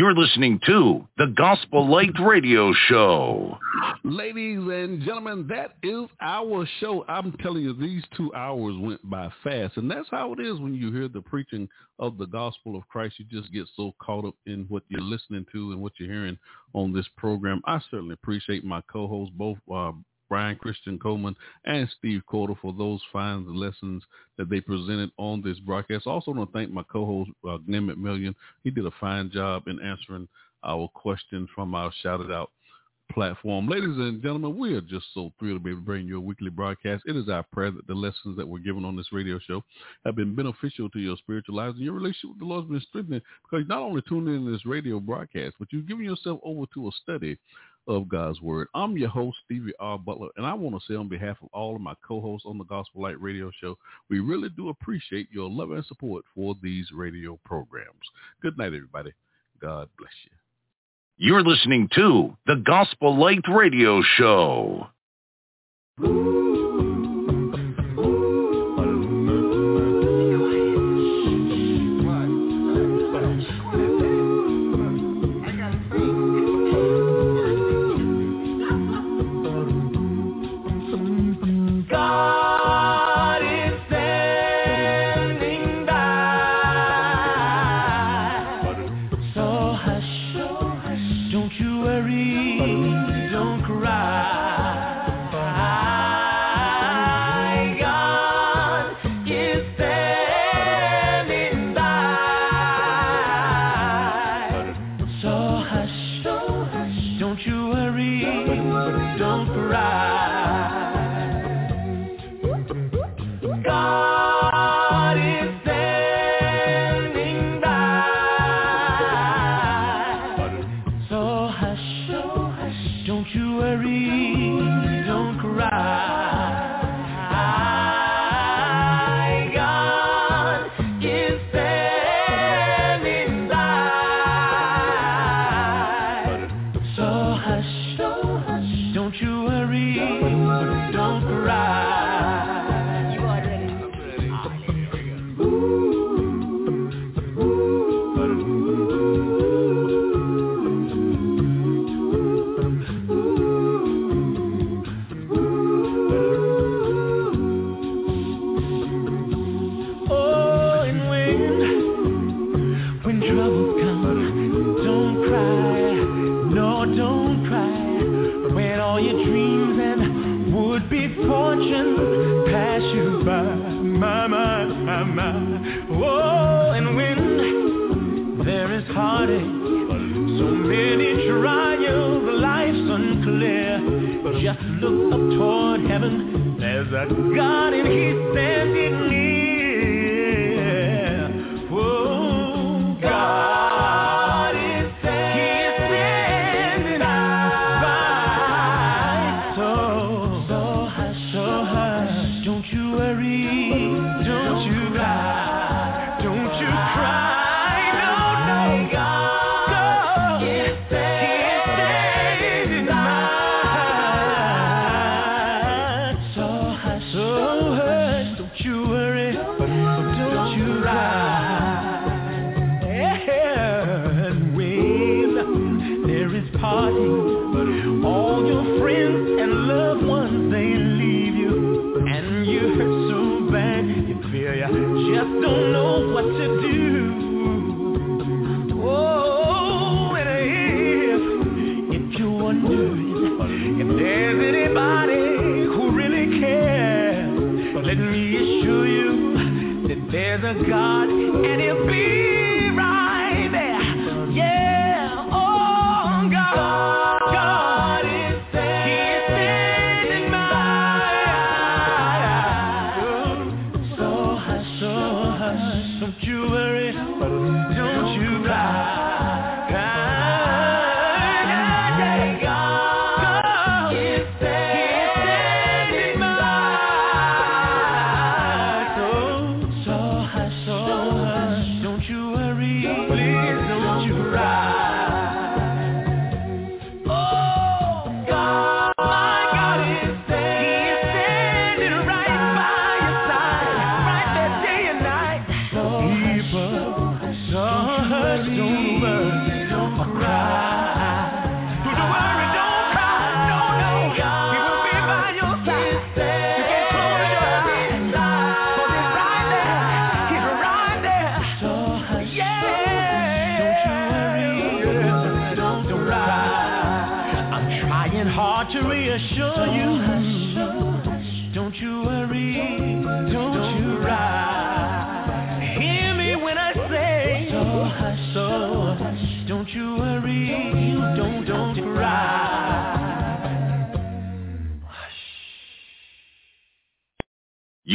You're listening to the Gospel Light Radio Show. Ladies and gentlemen, that is our show. I'm telling you, these two hours went by fast. And that's how it is when you hear the preaching of the gospel of Christ. You just get so caught up in what you're listening to and what you're hearing on this program. I certainly appreciate my co-hosts, both uh, Brian Christian Coleman and Steve Cordle for those fine lessons that they presented on this broadcast. Also want to thank my co-host, uh, Glenn McMillion. He did a fine job in answering our questions from our Shout It Out platform. Ladies and gentlemen, we are just so thrilled to be able to bring you a weekly broadcast. It is our prayer that the lessons that we're given on this radio show have been beneficial to your spiritual lives and your relationship with the Lord has been strengthened because not only tuning in this radio broadcast, but you've given yourself over to a study of God's Word. I'm your host, Stevie R. Butler, and I want to say on behalf of all of my co-hosts on the Gospel Light Radio Show, we really do appreciate your love and support for these radio programs. Good night, everybody. God bless you. You're listening to the Gospel Light Radio Show. God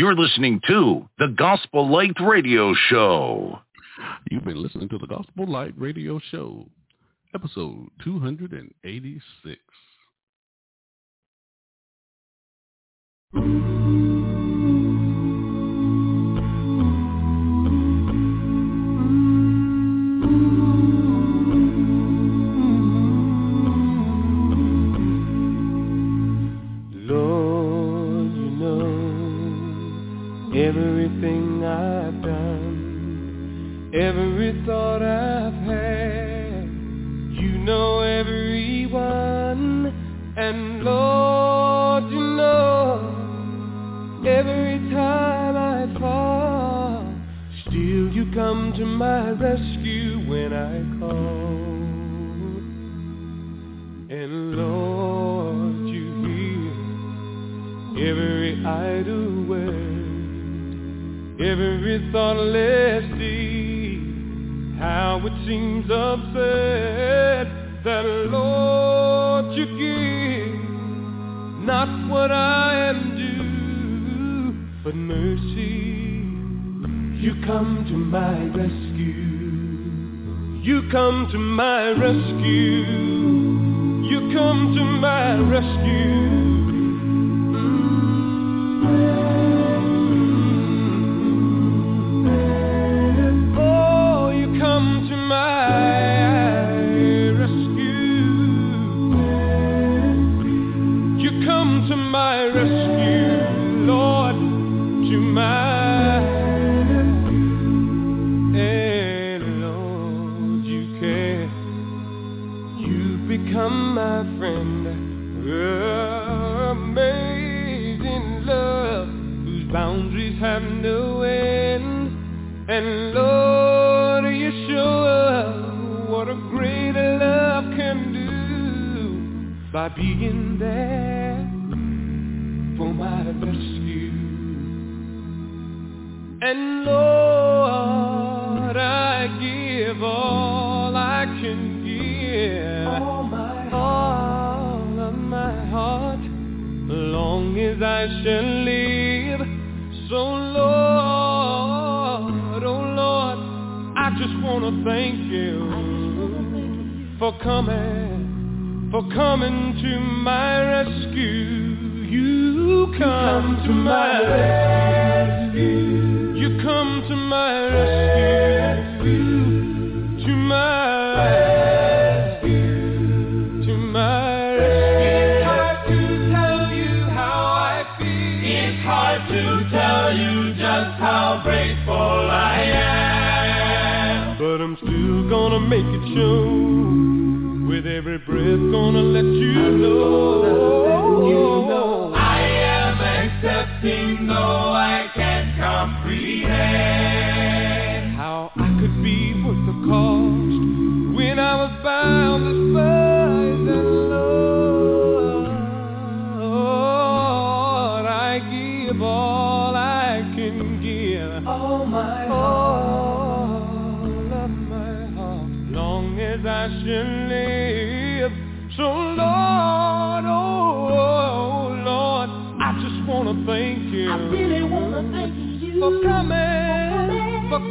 You're listening to the Gospel Light Radio Show. You've been listening to the Gospel Light Radio Show, episode 286. Everything I've done, every thought I've had, you know everyone, and Lord, you know every time I fall, still you come to my rescue when I call, and Lord, you hear every idle word. Every thoughtless deed, how it seems upset. that Lord you give not what I am due, but mercy. You come to my rescue. You come to my rescue. You come to my rescue. being there for my rescue. And Lord, I give all I can give, all, my all of my heart, long as I shall live. So Lord, oh Lord, I just wanna thank you for coming, for coming to my rescue. You come, come to my rescue.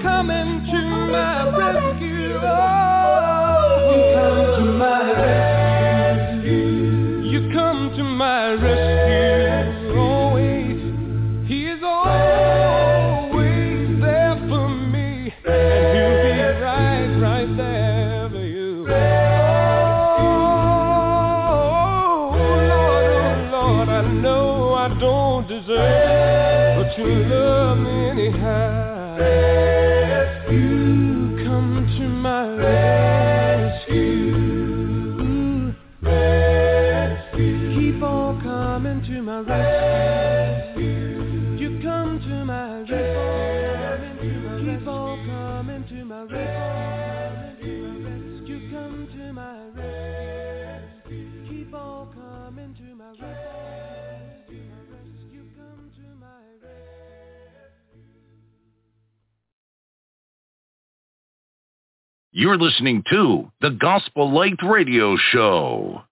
coming to my rescue. Oh, you come to my rescue. You're listening to the Gospel Light Radio Show.